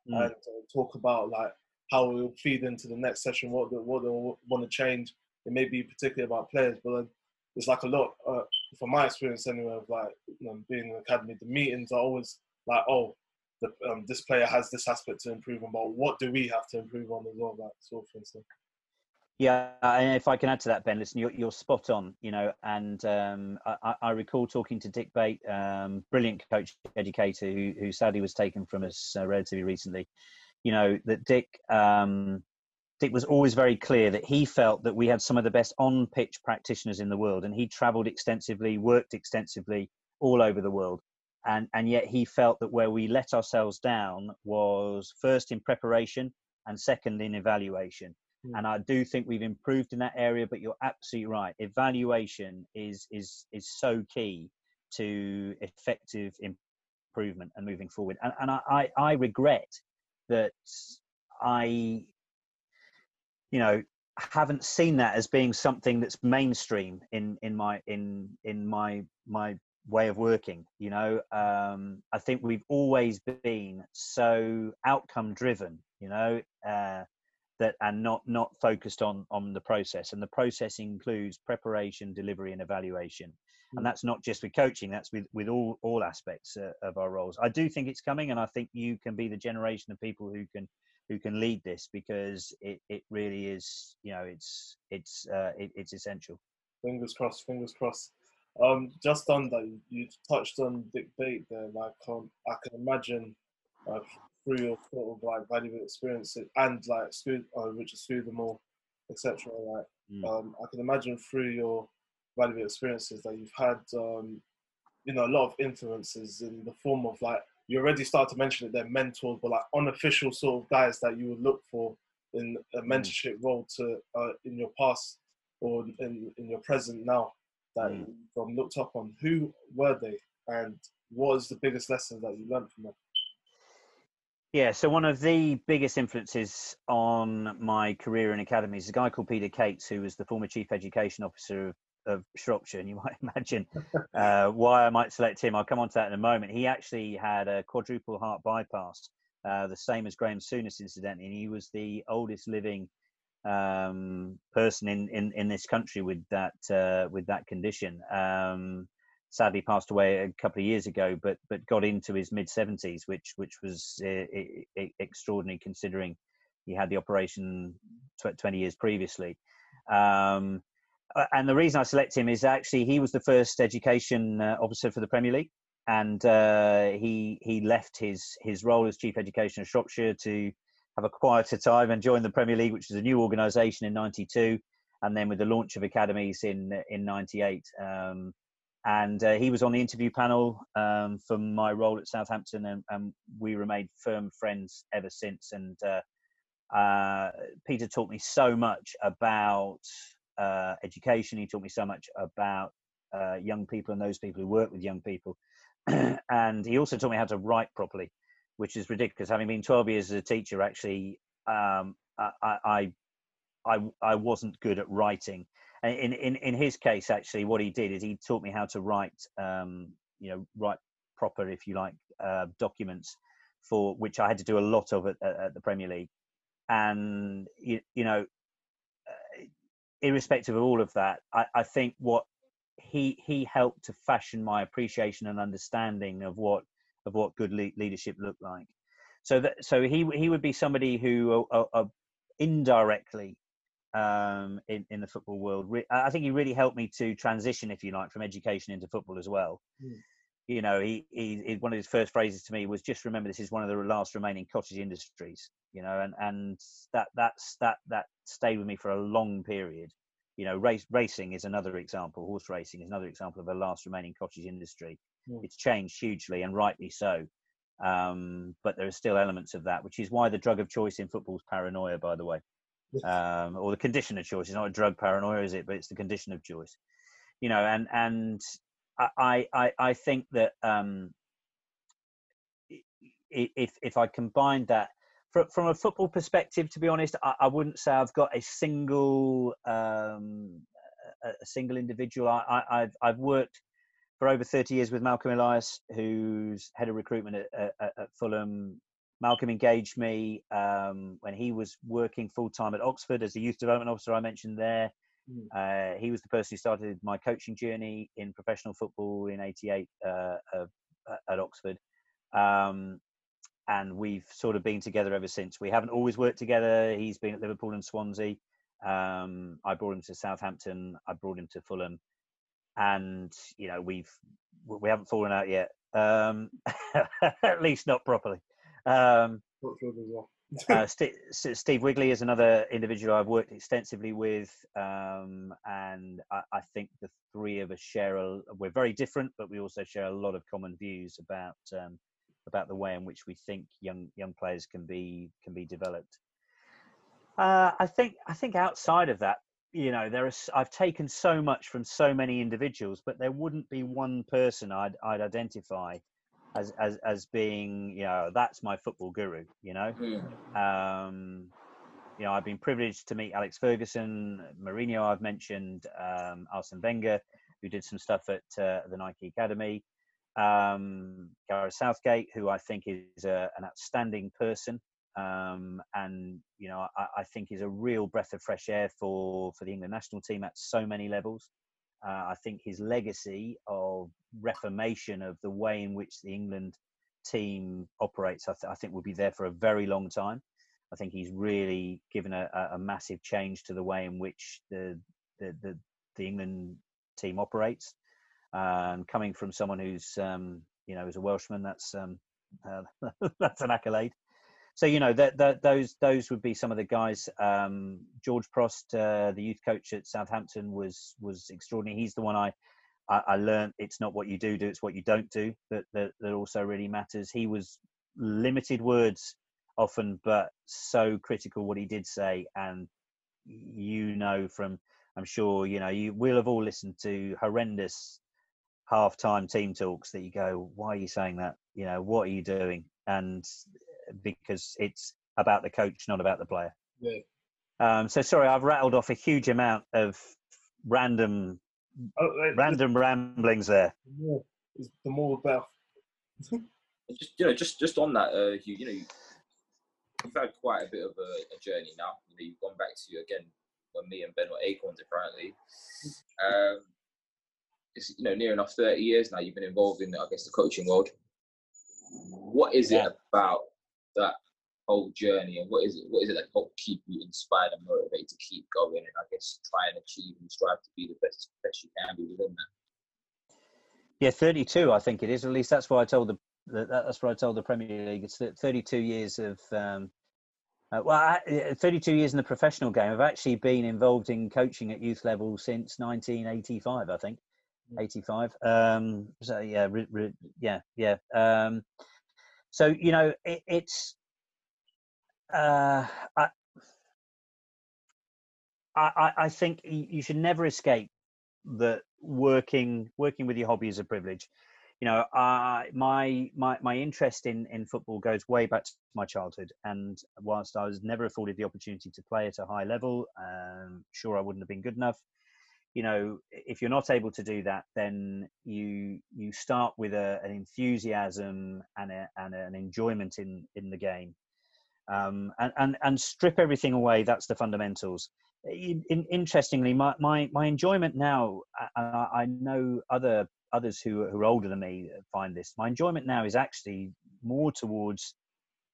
mm. and uh, talk about like how it will feed into the next session, what they, what they want to change. It may be particularly about players, but then it's like a lot uh, from my experience anyway of like you know, being in the academy the meetings are always like oh the, um, this player has this aspect to improve on but what do we have to improve on as well that sort of thing so. yeah and if i can add to that ben listen you're, you're spot on you know and um, I, I, recall talking to dick bate um, brilliant coach educator who, who sadly was taken from us uh, relatively recently you know that dick um, Dick was always very clear that he felt that we had some of the best on pitch practitioners in the world, and he traveled extensively, worked extensively all over the world. And, and yet he felt that where we let ourselves down was first in preparation and second in evaluation. Mm. And I do think we've improved in that area, but you're absolutely right. Evaluation is is is so key to effective improvement and moving forward. And, and I, I, I regret that I you know haven't seen that as being something that's mainstream in in my in in my my way of working you know? Um i think we've always been so outcome driven you know uh that and not not focused on on the process. And the process includes preparation delivery and evaluation. And hmm. that's not just with coaching that's with with all all aspects uh, of our roles. I do think it's coming and i think you can be the generation of people who can who can lead this because it, it really is you know it's it's uh, it, it's essential fingers crossed fingers crossed um just on that you touched on Dick Bate there like um, i can imagine uh, through your sort of like valuable experiences and like school uh, richard scudamore etc like mm. um i can imagine through your valuable experiences that you've had um you know a lot of influences in the form of like you already start to mention it, they're mentors, but like unofficial sort of guys that you would look for in a mm. mentorship role to uh, in your past or in, in your present now that mm. you've looked up on. Who were they, and what was the biggest lesson that you learned from them? Yeah, so one of the biggest influences on my career in academies is a guy called Peter Cates, who was the former chief education officer of of Shropshire, and you might imagine uh, why I might select him. I'll come on to that in a moment. He actually had a quadruple heart bypass, uh, the same as Graham Souness, incidentally, and he was the oldest living um, person in, in, in this country with that uh, with that condition. Um, sadly, passed away a couple of years ago, but but got into his mid seventies, which which was uh, extraordinary considering he had the operation tw- 20 years previously. Um, and the reason I select him is actually he was the first education uh, officer for the Premier League, and uh, he he left his his role as chief education of Shropshire to have a quieter time and join the Premier League, which was a new organisation in '92, and then with the launch of academies in in '98. Um, and uh, he was on the interview panel um, for my role at Southampton, and, and, we remained firm friends ever since. And uh, uh, Peter taught me so much about uh, education. He taught me so much about uh, young people and those people who work with young people. and he also taught me how to write properly, which is ridiculous. Having been 12 years as a teacher, actually, um, I, I, I, I wasn't good at writing. In, in, in his case, actually, what he did is he taught me how to write, um, you know, write proper, if you like, uh, documents for which I had to do a lot of at, at the Premier League. And, you, you know, irrespective of all of that, I, I think what he he helped to fashion my appreciation and understanding of what of what good le- leadership looked like. So that so he he would be somebody who uh, uh, indirectly um, in in the football world. Re- I think he really helped me to transition, if you like, from education into football as well. Mm. You know, he, he, he one of his first phrases to me was just remember this is one of the last remaining cottage industries. You know, and and that that's that that stayed with me for a long period you know, race, racing is another example. Horse racing is another example of a last remaining cottage industry. Mm. It's changed hugely, and rightly so. Um, but there are still elements of that, which is why the drug of choice in football is paranoia, by the way, um, or the condition of choice. It's not a drug paranoia, is it? But it's the condition of choice. You know, and and I I I think that um, if if I combine that from, from a football perspective, to be honest, I, I wouldn't say I've got a single um, a, single individual. I, have I've worked for over 30 years with Malcolm Elias, who's head of recruitment at, at, at Fulham. Malcolm engaged me um, when he was working full time at Oxford as a youth development officer. I mentioned there. Hmm. Uh, he was the person who started my coaching journey in professional football in '88 uh, at Oxford. Um, and we've sort of been together ever since. We haven't always worked together. He's been at Liverpool and Swansea. Um, I brought him to Southampton. I brought him to Fulham, and you know we've we haven't fallen out yet. Um, at least not properly. Um, uh, St- Steve Wigley is another individual I've worked extensively with, um, and I, I, think the three of us share. A, we're very different, but we also share a lot of common views about um, about the way in which we think young young players can be can be developed. Uh, I think I think outside of that, you know, there is I've taken so much from so many individuals, but there wouldn't be one person I'd I'd identify as as as being you know that's my football guru. You know, mm. um, you know I've been privileged to meet Alex Ferguson, Mourinho. I've mentioned um, Arsene Wenger, who did some stuff at uh, the Nike Academy um, Gareth Southgate, who I think is a, an outstanding person, um, and you know I, I, think is a real breath of fresh air for for the England national team at so many levels. Uh, I think his legacy of reformation of the way in which the England team operates, I, th- I think, will be there for a very long time. I think he's really given a, a massive change to the way in which the the, the, the England team operates and coming from someone who's um, you know is a Welshman, that's um, uh, that's an accolade. So you know that, that those those would be some of the guys. Um, George Prost, uh, the youth coach at Southampton, was was extraordinary. He's the one I I, I learned. It's not what you do do; it's what you don't do that, that that also really matters. He was limited words often, but so critical what he did say, and you know from I'm sure you know you will have all listened to horrendous half-time team talks that you go, why are you saying that? You know, what are you doing? And because it's about the coach, not about the player. Yeah. Um, so sorry, I've rattled off a huge amount of random, oh, random ramblings there. The more, the more about. just you know, just just on that, uh, you, you know, you've had quite a bit of a, a, journey now. You know, you've gone back to again when me and Ben were Acorns apparently. Um, it's you know near enough 30 years now you've been involved in I guess the coaching world. What is yeah. it about that whole journey and what is it what is it that help keep you inspired and motivated to keep going and I guess try and achieve and strive to be the best best you can be within that? Yeah, 32 I think it is. At least that's what I told the that's what I told the Premier League. It's 32 years of um, uh, well, I, 32 years in the professional game. I've actually been involved in coaching at youth level since 1985, I think. 85 um so yeah re, re, yeah yeah um so you know it, it's uh I, I i think you should never escape that working working with your hobby is a privilege. You know, uh, my my my interest in in football goes way back to my childhood, and whilst I was never afforded the opportunity to play at a high level, um, sure I wouldn't have been good enough. You know, if you're not able to do that, then you you start with a, an enthusiasm and, a, and an enjoyment in in the game, um, and, and and strip everything away. That's the fundamentals in, interestingly, my, my, my enjoyment now, I, I know other others who, who are older than me find this. My enjoyment now is actually more towards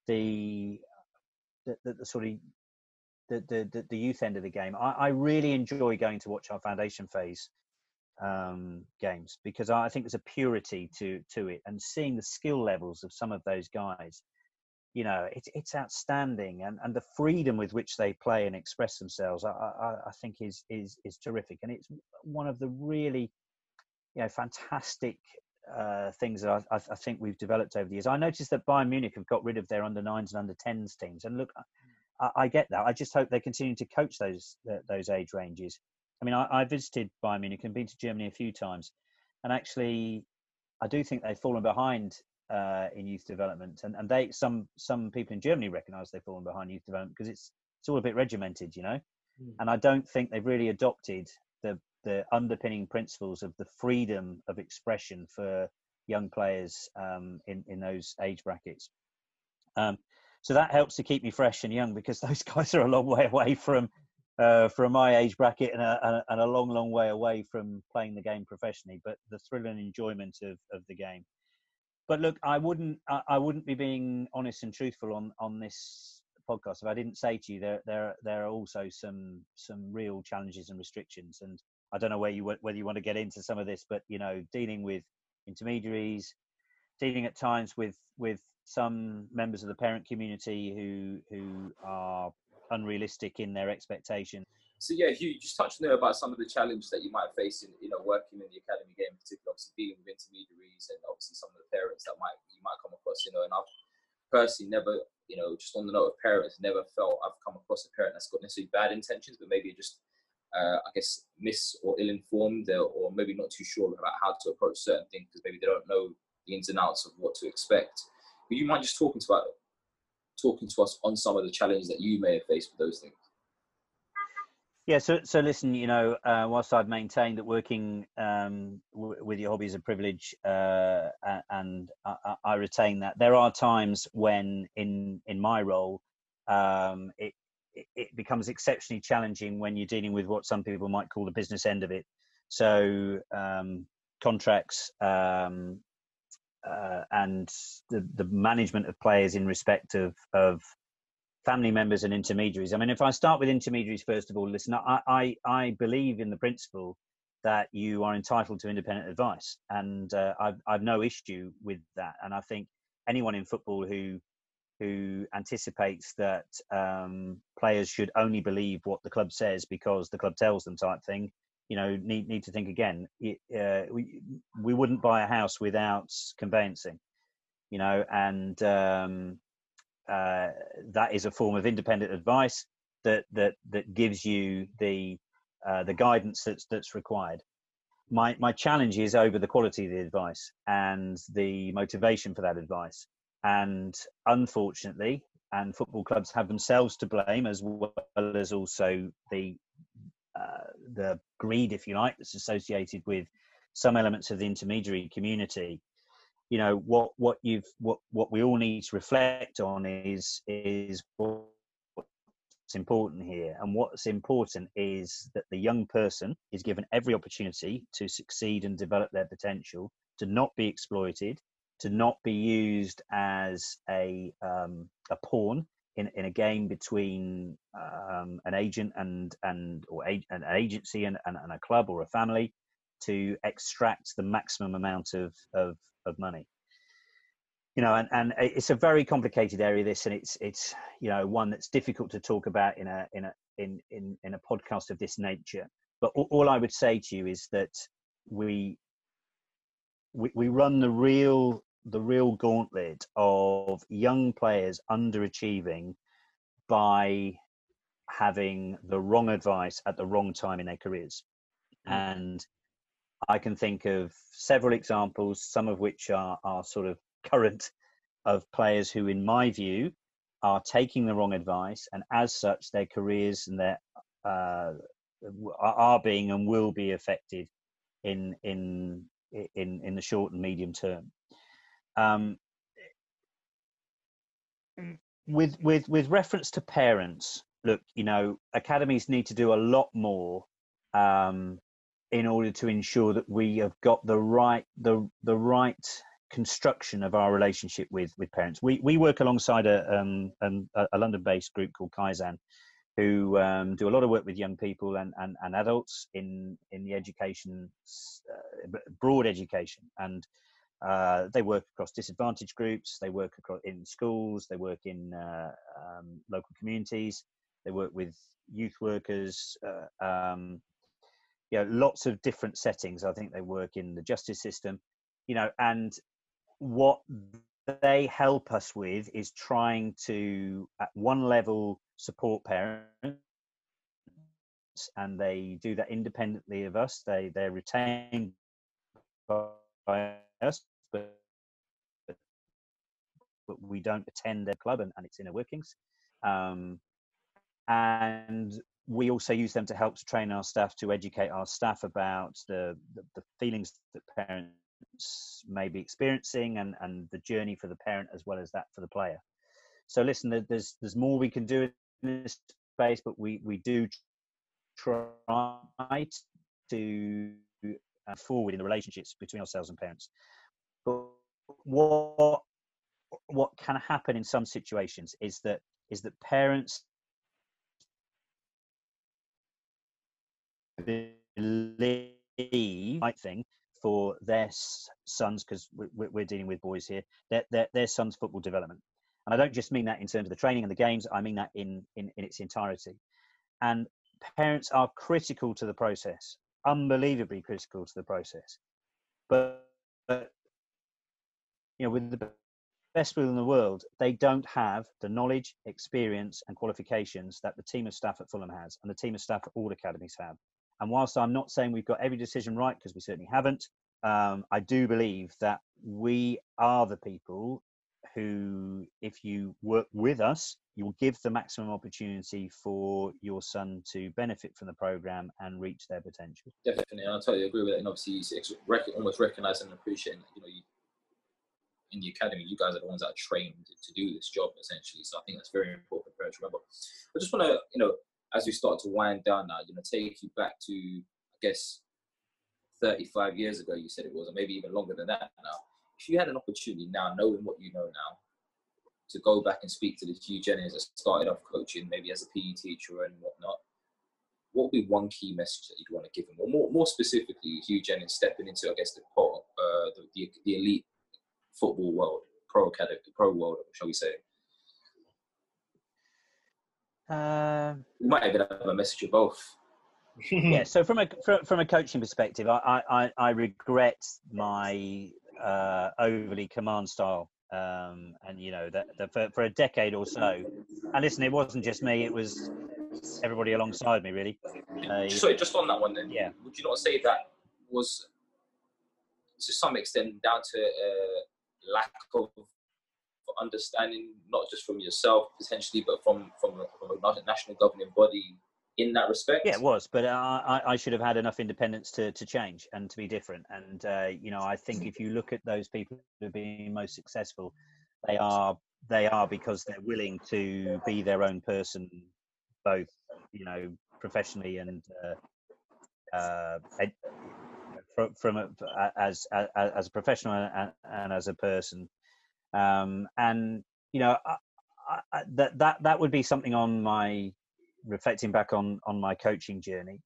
the the, the, the sort of the, the, the youth end of the game. I, I really enjoy going to watch our foundation phase um, games because I think there's a purity to to it, and seeing the skill levels of some of those guys you know, it's it's outstanding, and, and the freedom with which they play and express themselves, I, I, I think is is is terrific, and it's one of the really, you know, fantastic uh, things that I, I, think we've developed over the years. I noticed that Bayern Munich have got rid of their under nines and under tens teams, and look, I, I, get that. I just hope they continue to coach those those age ranges. I mean, I, I visited Bayern Munich and been to Germany a few times, and actually, I do think they've fallen behind uh, in youth development, and, and they some some people in Germany recognise they've fallen behind youth development because it's it's all a bit regimented, you know. Mm. And I don't think they've really adopted the the underpinning principles of the freedom of expression for young players um, in in those age brackets. Um, so that helps to keep me fresh and young because those guys are a long way away from uh, from my age bracket and a, and a, long, long way away from playing the game professionally. But the thrill and enjoyment of, of the game but look, I wouldn't I, wouldn't be being honest and truthful on on this podcast if I didn't say to you there there there are also some some real challenges and restrictions. And I don't know where you whether you want to get into some of this but you know dealing with intermediaries dealing at times with with some members of the parent community who who are unrealistic in their expectations so yeah, Huw, you just touched there about some of the challenges that you might face in, you know, working in the academy game, particularly obviously dealing with intermediaries and obviously some of the parents that might you might come across, you know, and I've personally never, you know, just on the note of parents, never felt I've come across a parent that's got necessarily bad intentions, but maybe just uh, I guess mis or ill-informed or, or maybe not too sure about how to approach certain things because maybe they don't know the ins and outs of what to expect. Would you mind just talking to about talking to us on some of the challenges that you may have faced with those things? Yeah, so so listen, you know, uh, whilst I've maintained that working um, w- with your hobby is a privilege, uh, and I, I, retain that, there are times when, in in my role, um, it it becomes exceptionally challenging when you're dealing with what some people might call the business end of it. So um, contracts um, uh, and the the management of players in respect of of family members and intermediaries. I mean, if I start with intermediaries first of all, listen, I, I, I believe in the principle that you are entitled to independent advice, and uh, I've, I've no issue with that. And I think anyone in football who who anticipates that um, players should only believe what the club says because the club tells them, type thing, you know, need need to think again. uh, we we wouldn't buy a house without conveyancing, you know, and um, uh, that is a form of independent advice that that that gives you the uh, the guidance that's that's required. My my challenge is over the quality of the advice and the motivation for that advice. And unfortunately, and football clubs have themselves to blame as well as also the uh, the greed, if you like, that's associated with some elements of the intermediary community you know what what you've what what we all need to reflect on is is what's important here. And what's important is that the young person is given every opportunity to succeed and develop their potential to not be exploited to not be used as a um, a pawn in, in a game between um, an agent and and or a, an agency and, and, and a club or a family to extract the maximum amount of, of, of money. You know, and, and it's a very complicated area. This, and it's it's you know one that's difficult to talk about in a in a in in, in a podcast of this nature. But all, all I would say to you is that we we, we run the real the real gauntlet of young players underachieving by having the wrong advice at the wrong time in their careers. Mm. And I can think of several examples, some of which are, are sort of current, of players who, in my view, are taking the wrong advice, and as such, their careers and their uh, are being and will be affected in in in in the short and medium term. Um, with with with reference to parents, look, you know, academies need to do a lot more um, in order to ensure that we have got the right the the right construction of our relationship with with parents. We we work alongside a um, a, a London-based group called Kaizen, who um, do a lot of work with young people and, and, and adults in in the education uh, broad education and uh, they work across disadvantaged groups they work across in schools they work in uh, um, local communities they work with youth workers uh, um, you know lots of different settings i think they work in the justice system you know and what they help us with is trying to at one level support parents and they do that independently of us. They they're retained by us but but we don't attend their club and, and its inner workings. Um, and we also use them to help to train our staff to educate our staff about the, the, the feelings that parents may be experiencing and, and the journey for the parent as well as that for the player so listen there's there's more we can do in this space, but we we do try to uh, forward in the relationships between ourselves and parents. But what what can happen in some situations is that is that parents believe right thing for their sons because we're dealing with boys here their, their, their sons football development and I don't just mean that in terms of the training and the games, I mean that in, in, in its entirety. And parents are critical to the process, unbelievably critical to the process. But, but you know, with the best will in the world, they don't have the knowledge, experience, and qualifications that the team of staff at Fulham has, and the team of staff at all academies have. And whilst I'm not saying we've got every decision right, because we certainly haven't, um, I do believe that we are the people who, if you work with us, you will give the maximum opportunity for your son to benefit from the program and reach their potential. Definitely, I totally agree with that. And obviously, you almost recognise and appreciate that, you know, you, in the academy, you guys are the ones that are trained to do this job essentially. So I think that's very important for parents to remember. I just want to, you know, as we start to wind down now, you know, take you back to, I guess, 35 years ago, you said it was, or maybe even longer than that now if you had an opportunity now, knowing what you know now, to go back and speak to the Huw Jennings that started off coaching, maybe as a PE teacher and whatnot, what would be one key message that you'd want to give him? Or more, more specifically, Huw Jennings stepping into, I guess, the, uh, the, the, the elite football world, pro academy, pro world, shall we say? Uh, we might even have a message of both. yeah. So from a from a coaching perspective, I I, I regret my uh, overly command style. Um, and you know that, that for, for a decade or so, and listen, it wasn't just me; it was everybody alongside me, really. Uh, so just on that one, then, yeah, would you not say that was to some extent down to uh, lack of understanding, not just from yourself potentially, but from from, from a national governing body in that respect. Yeah, it was, but I, I should have had enough independence to, to change and to be different. And uh, you know, I think if you look at those people who have been most successful, they are they are because they're willing to be their own person, both you know professionally and uh, uh, from, from a, as, as as a professional and, and as a person. Um, and you know, I, I, that that that would be something on my reflecting back on on my coaching journey,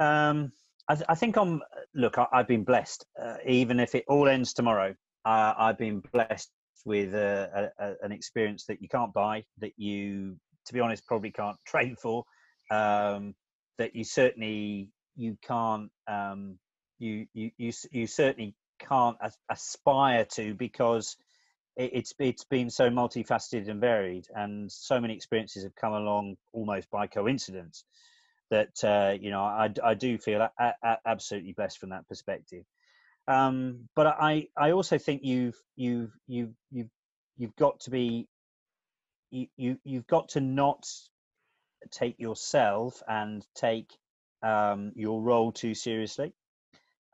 um, I, th- I, think I'm. Look, I, have been blessed. Uh, even if it all ends tomorrow, uh, I've been blessed with a, a, an experience that you can't buy, that you, to be honest, probably can't train for, um, that you certainly you can't. Um, you, you you you certainly can't aspire to because it's it's been so multifaceted and varied, and so many experiences have come along almost by coincidence. that uh, you know I, I do feel a, a, absolutely blessed from that perspective. Um, but I I also think you've you've you've you've you've got to be you, you you've got to not take yourself and take um, your role too seriously.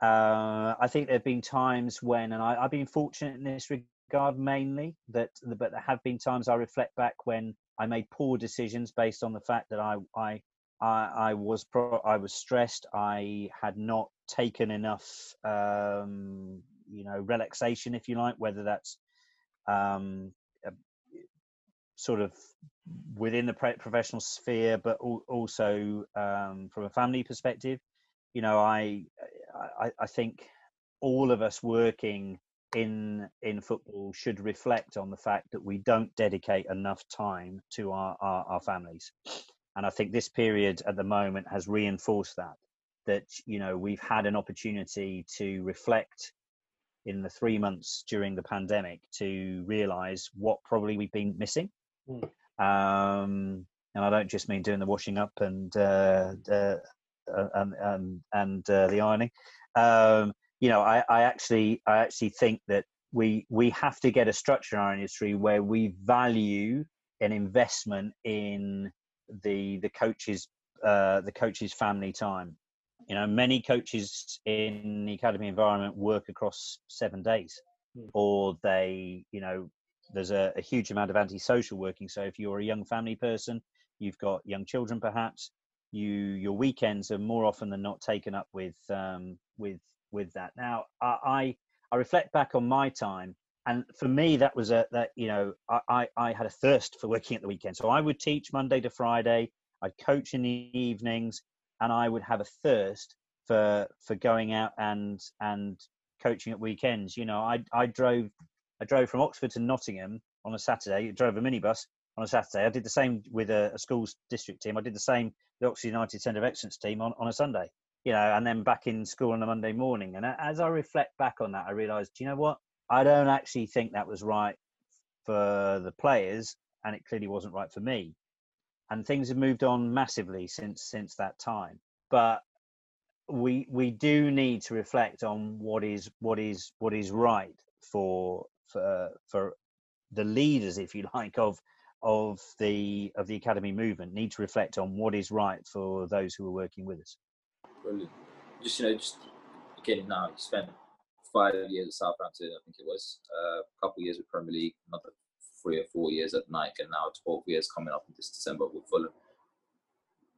Uh, I think there have been times when, and I, have been fortunate in this regard mainly, that but there have been times I reflect back when I made poor decisions based on the fact that I I I, I was pro- I was stressed. I had not taken enough, um, you know, relaxation, if you like, whether that's um, sort of within the professional sphere, but also um, from a family perspective. You know, I, I, I think all of us working in in football should reflect on the fact that we don't dedicate enough time to our, our, our families and i think this period at the moment has reinforced that that you know we've had an opportunity to reflect in the three months during the pandemic to realize what probably we've been missing mm. Um, and I don't just mean doing the washing up and uh, uh, and and, and uh, the ironing. Um, you know, I, I actually I actually think that we we have to get a structure in our industry where we value an investment in the the coaches uh, the coaches family time you know many coaches in the academy environment work across seven days mm. or they you know there's a, a huge amount of antisocial working. So if you're a young family person, you've got young children, perhaps you your weekends are more often than not taken up with um, with with that. Now I I reflect back on my time, and for me that was a that you know I I had a thirst for working at the weekend. So I would teach Monday to Friday. I'd coach in the evenings, and I would have a thirst for for going out and and coaching at weekends. You know, I I drove I drove from Oxford to Nottingham on a Saturday. Drove a minibus on a Saturday. I did the same with a, a schools district team. I did the same the Oxford United Centre of Excellence team on, on a Sunday. You know, and then back in school on a Monday morning. And as I reflect back on that, I realised, you know what? I don't actually think that was right for the players, and it clearly wasn't right for me. And things have moved on massively since since that time. But we we do need to reflect on what is what is what is right for for for the leaders, if you like, of of the of the academy movement need to reflect on what is right for those who are working with us. Brilliant. Just you know, just again now you spent five years at Southampton, I think it was, uh, a couple of years with Premier League, another three or four years at Nike, and now 12 years coming up in this December with Fulham.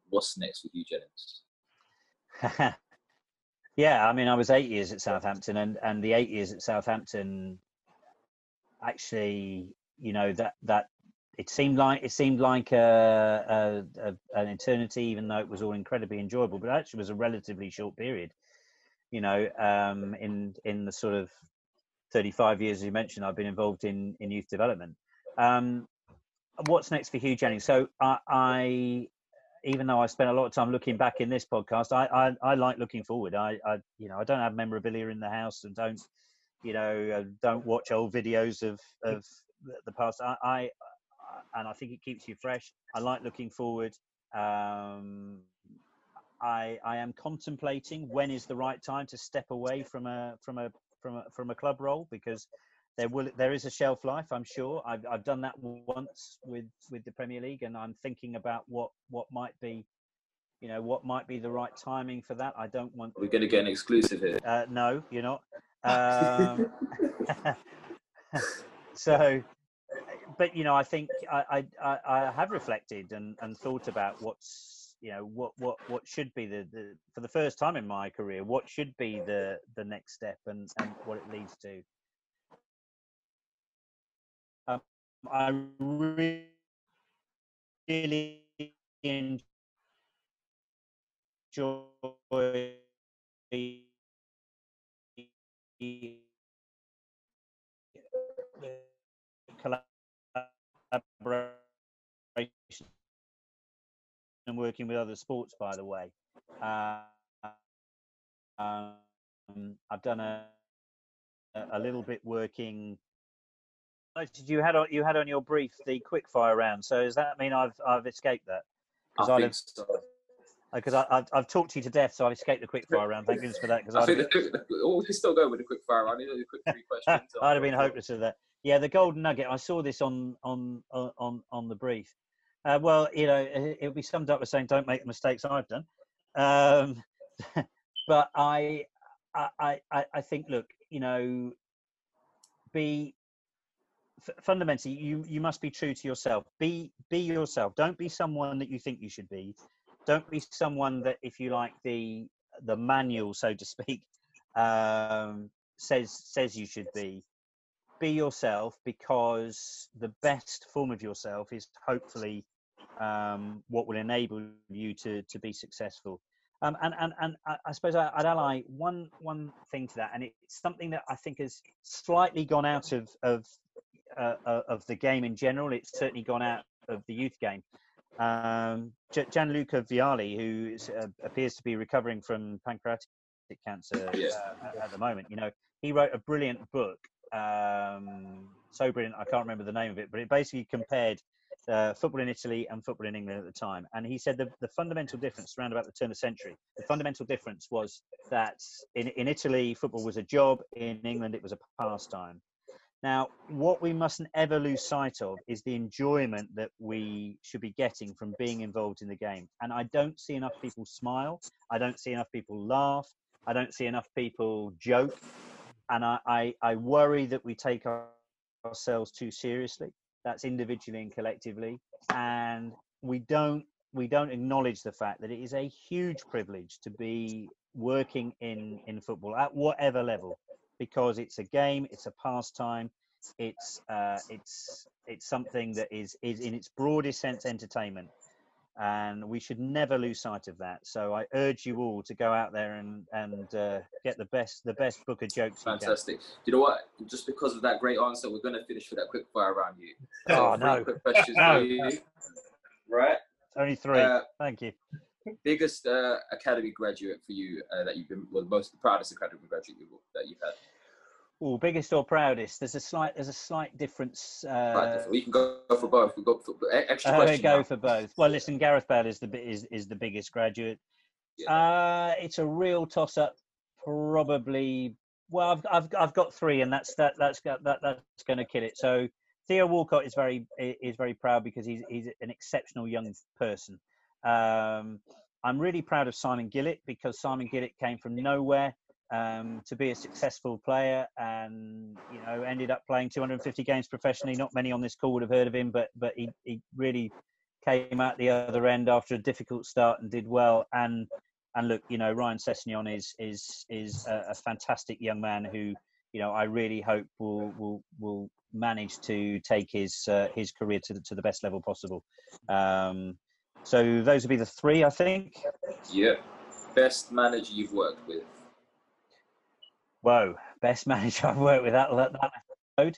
What's next with you, Jennings? yeah, I mean, I was eight years at Southampton, and, and the eight years at Southampton actually, you know, that that it seemed like it seemed like a, a, a, an eternity, even though it was all incredibly enjoyable. But actually, was a relatively short period. You know, um, in in the sort of 35 years you mentioned, I've been involved in in youth development. Um, what's next for Huw Jennings? So I, I, even though I spent a lot of time looking back in this podcast, I, I, I like looking forward. I, I, you know, I don't have memorabilia in the house and don't you know, uh, don't watch old videos of of the past. I, I and I think it keeps you fresh. I like looking forward. Um, I I am contemplating when is the right time to step away from a from a from a from a club role because there will there is a shelf life. I'm sure. I've I've done that once with with the Premier League, and I'm thinking about what what might be you know what might be the right timing for that i don't want we're going to get an exclusive here uh, no you're not um, so, but you know, I think I, I, I have reflected and, and thought about what's you know what what what should be the, the for the first time in my career what should be the the next step and and what it leads to. Um, I really enjoy collaboration and working with other sports, by the way. Uh, um, I've done a a little bit working. You had on you had on your brief the quick fire round. So does that mean I've I've escaped that? Because I think so. because I've, I've talked to you to death, so I've escaped the quick fire round. Thank goodness for that. Because I think the, oh, we still go with the quick fire round. You know, the quick three questions. I'd have been hopeless of that. Yeah, the golden nugget. I saw this on on on on, on the brief. Uh, well, you know, it- it'll be summed up as saying, "Don't make the mistakes I've done." Um, but I, I, I- I, think, look, you know, be fundamentally, you you must be true to yourself. Be be yourself. Don't be someone that you think you should be. Don't be someone that, if you like, the the manual, so to speak, um, says says you should be. Be yourself because the best form of yourself is hopefully um, what will enable you to to be successful. Um, and and and I, suppose I'd ally one one thing to that, and it's something that I think has slightly gone out of of uh, uh, of the game in general. It's certainly gone out of the youth game. Um, Gi- Gianluca Vialli, who is, uh, appears to be recovering from pancreatic cancer uh, at- at the moment, you know, he wrote a brilliant book. Um, so brilliant, I can't remember the name of it, but it basically compared uh, football in Italy and football in England at the time. And he said the, the fundamental difference around about the turn of the century, the fundamental difference was that in, in Italy, football was a job, in England, it was a pastime. Now, what we mustn't ever lose sight of is the enjoyment that we should be getting from being involved in the game. And I don't see enough people smile. I don't see enough people laugh. I don't see enough people joke. And I, I, I worry that we take our, ourselves too seriously. That's individually and collectively. And we don't we don't acknowledge the fact that it is a huge privilege to be working in, in football at whatever level because it's a game, it's a pastime, it's uh, it's it's something that is is in its broadest sense entertainment, and we should never lose sight of that. So I urge you all to go out there and and uh, get the best the best book of jokes you can. Fantastic. You know what? Just because of that great answer, we're going to finish with that quick fire round you. Oh, three no. Quick questions No. for you. Right. Only three. Uh, Thank you. biggest uh, academy graduate for you uh, that you've been, well, the most proudest academy graduate you've, that you've had. Oh, biggest or proudest? There's a slight there's a slight difference. Uh, we can go for both. We go for e- extra uh, question. go now. for both. Well, listen, Gareth Bale is the is is the biggest graduate. Yeah. Uh, it's a real toss up. Probably. Well, I've, I've I've got three, and that's that that's got that that's going to kill it. So Theo Walcott is very is very proud because he's he's an exceptional young person. Um, I'm really proud of Simon Gillett because Simon Gillett came from nowhere um, to be a successful player, and you know ended up playing 250 games professionally. Not many on this call would have heard of him, but but he he really came out the other end after a difficult start and did well. And and look, you know Ryan Sessegnon is is is a, a fantastic young man who you know I really hope will will will manage to take his uh, his career to the, to the best level possible. Um, so those would be the three, I think. Yeah. Best manager you've worked with. Whoa, best manager I've worked with that that, episode.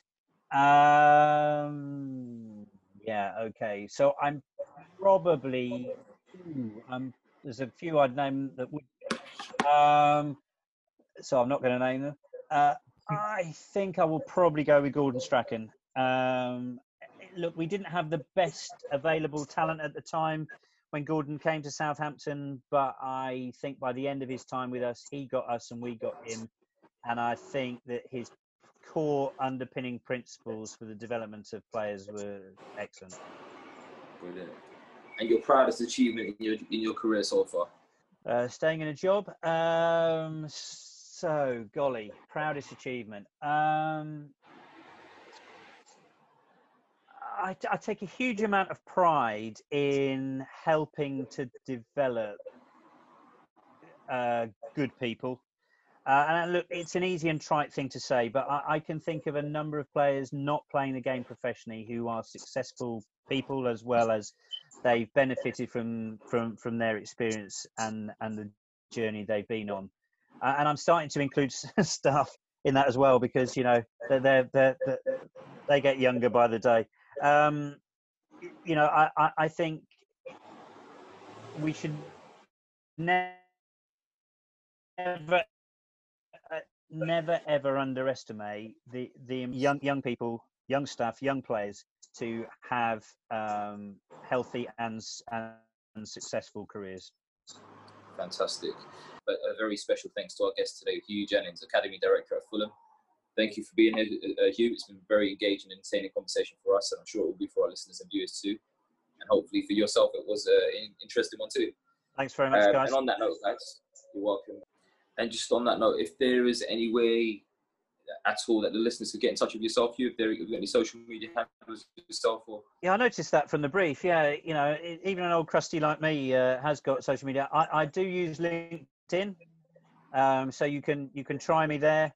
Um, yeah, okay. So I'm probably I'm there's a few I'd name that would. Um, so I'm not going to name them. Uh, I think I will probably go with Gordon Strachan. Um, look, we didn't have the best available talent at the time when Gordon came to Southampton, but I think by the end of his time with us, he got us and we got him and I think that his core underpinning principles for the development of players were excellent. Brilliant. And your proudest achievement in your in your career so far. Uh, staying in a job, um, so golly, proudest achievement. Um, I, I take a huge amount of pride in helping to develop uh, good people. Uh, and look, it's an easy and trite thing to say, but I, I can think of a number of players not playing the game professionally who are successful people as well as they've benefited from from from their experience and and the journey they've been on. Uh, and I'm starting to include stuff in that as well because you know they're, they're, they get younger by the day. Um, you know, I, I, I think we should never uh, never ever underestimate the the young young people, young staff, young players to have um, healthy and, and successful careers. Fantastic. But a very special thanks to our guest today, Huw Jennings, Academy Director at Fulham. Thank you for being here, uh, Huw. It's been very engaging and entertaining conversation for us, and I'm sure it will be for our listeners and viewers too. And hopefully for yourself, it was an interesting one too. Thanks very much, um, guys. And on that note, guys, you're welcome. And just on that note, if there is any way at all that the listeners could get in touch with yourself, you if there have any social media handles yourself or yeah, I noticed that from the brief. Yeah, you know, even an old crusty like me uh, has got social media. I, I do use LinkedIn, um, so you can you can try me there.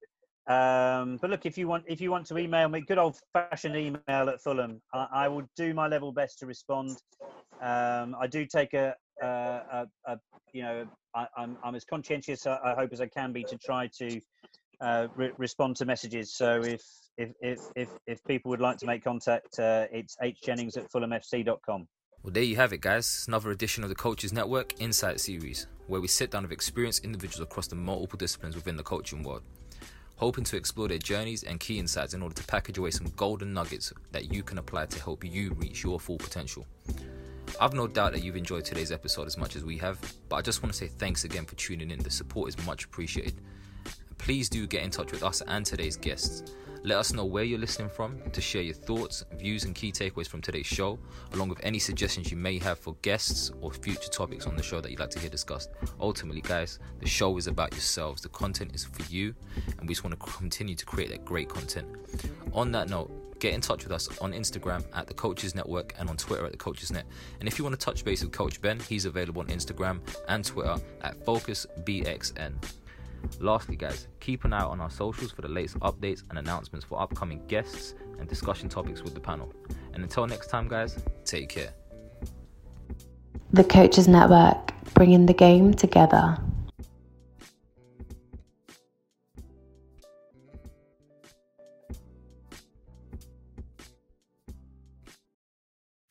Um, but look, if you want if you want to email me, good old fashioned email at Fulham, I, I will do my level best to respond. Um, I do take a, a, a, a you know I, am I'm, I'm as conscientious I hope as I can be to try to uh, re- respond to messages. So if if if if, if people would like to make contact, uh, it's hjennings at fulhamfc.com. Well, there you have it, guys. Another edition of the Coaches Network Insight Series, where we sit down with experienced individuals across the multiple disciplines within the coaching world hoping to explore their journeys and key insights in order to package away some golden nuggets that you can apply to help you reach your full potential. I've no doubt that you've enjoyed today's episode as much as we have, but I just want to say thanks again for tuning in. The support is much appreciated. Please do get in touch with us and today's guests. Let us know where you're listening from to share your thoughts, views, and key takeaways from today's show, along with any suggestions you may have for guests or future topics on the show that you'd like to hear discussed. Ultimately, guys, the show is about yourselves. The content is for you, and we just want to continue to create that great content. On that note, get in touch with us on Instagram at the Coaches Network and on Twitter at the Coaches Net. And if you want to touch base with Coach Ben, he's available on Instagram and Twitter at FocusBXN. Lastly, guys, keep an eye on our socials for the latest updates and announcements for upcoming guests and discussion topics with the panel. And until next time, guys, take care. The Coaches Network, bringing the game together.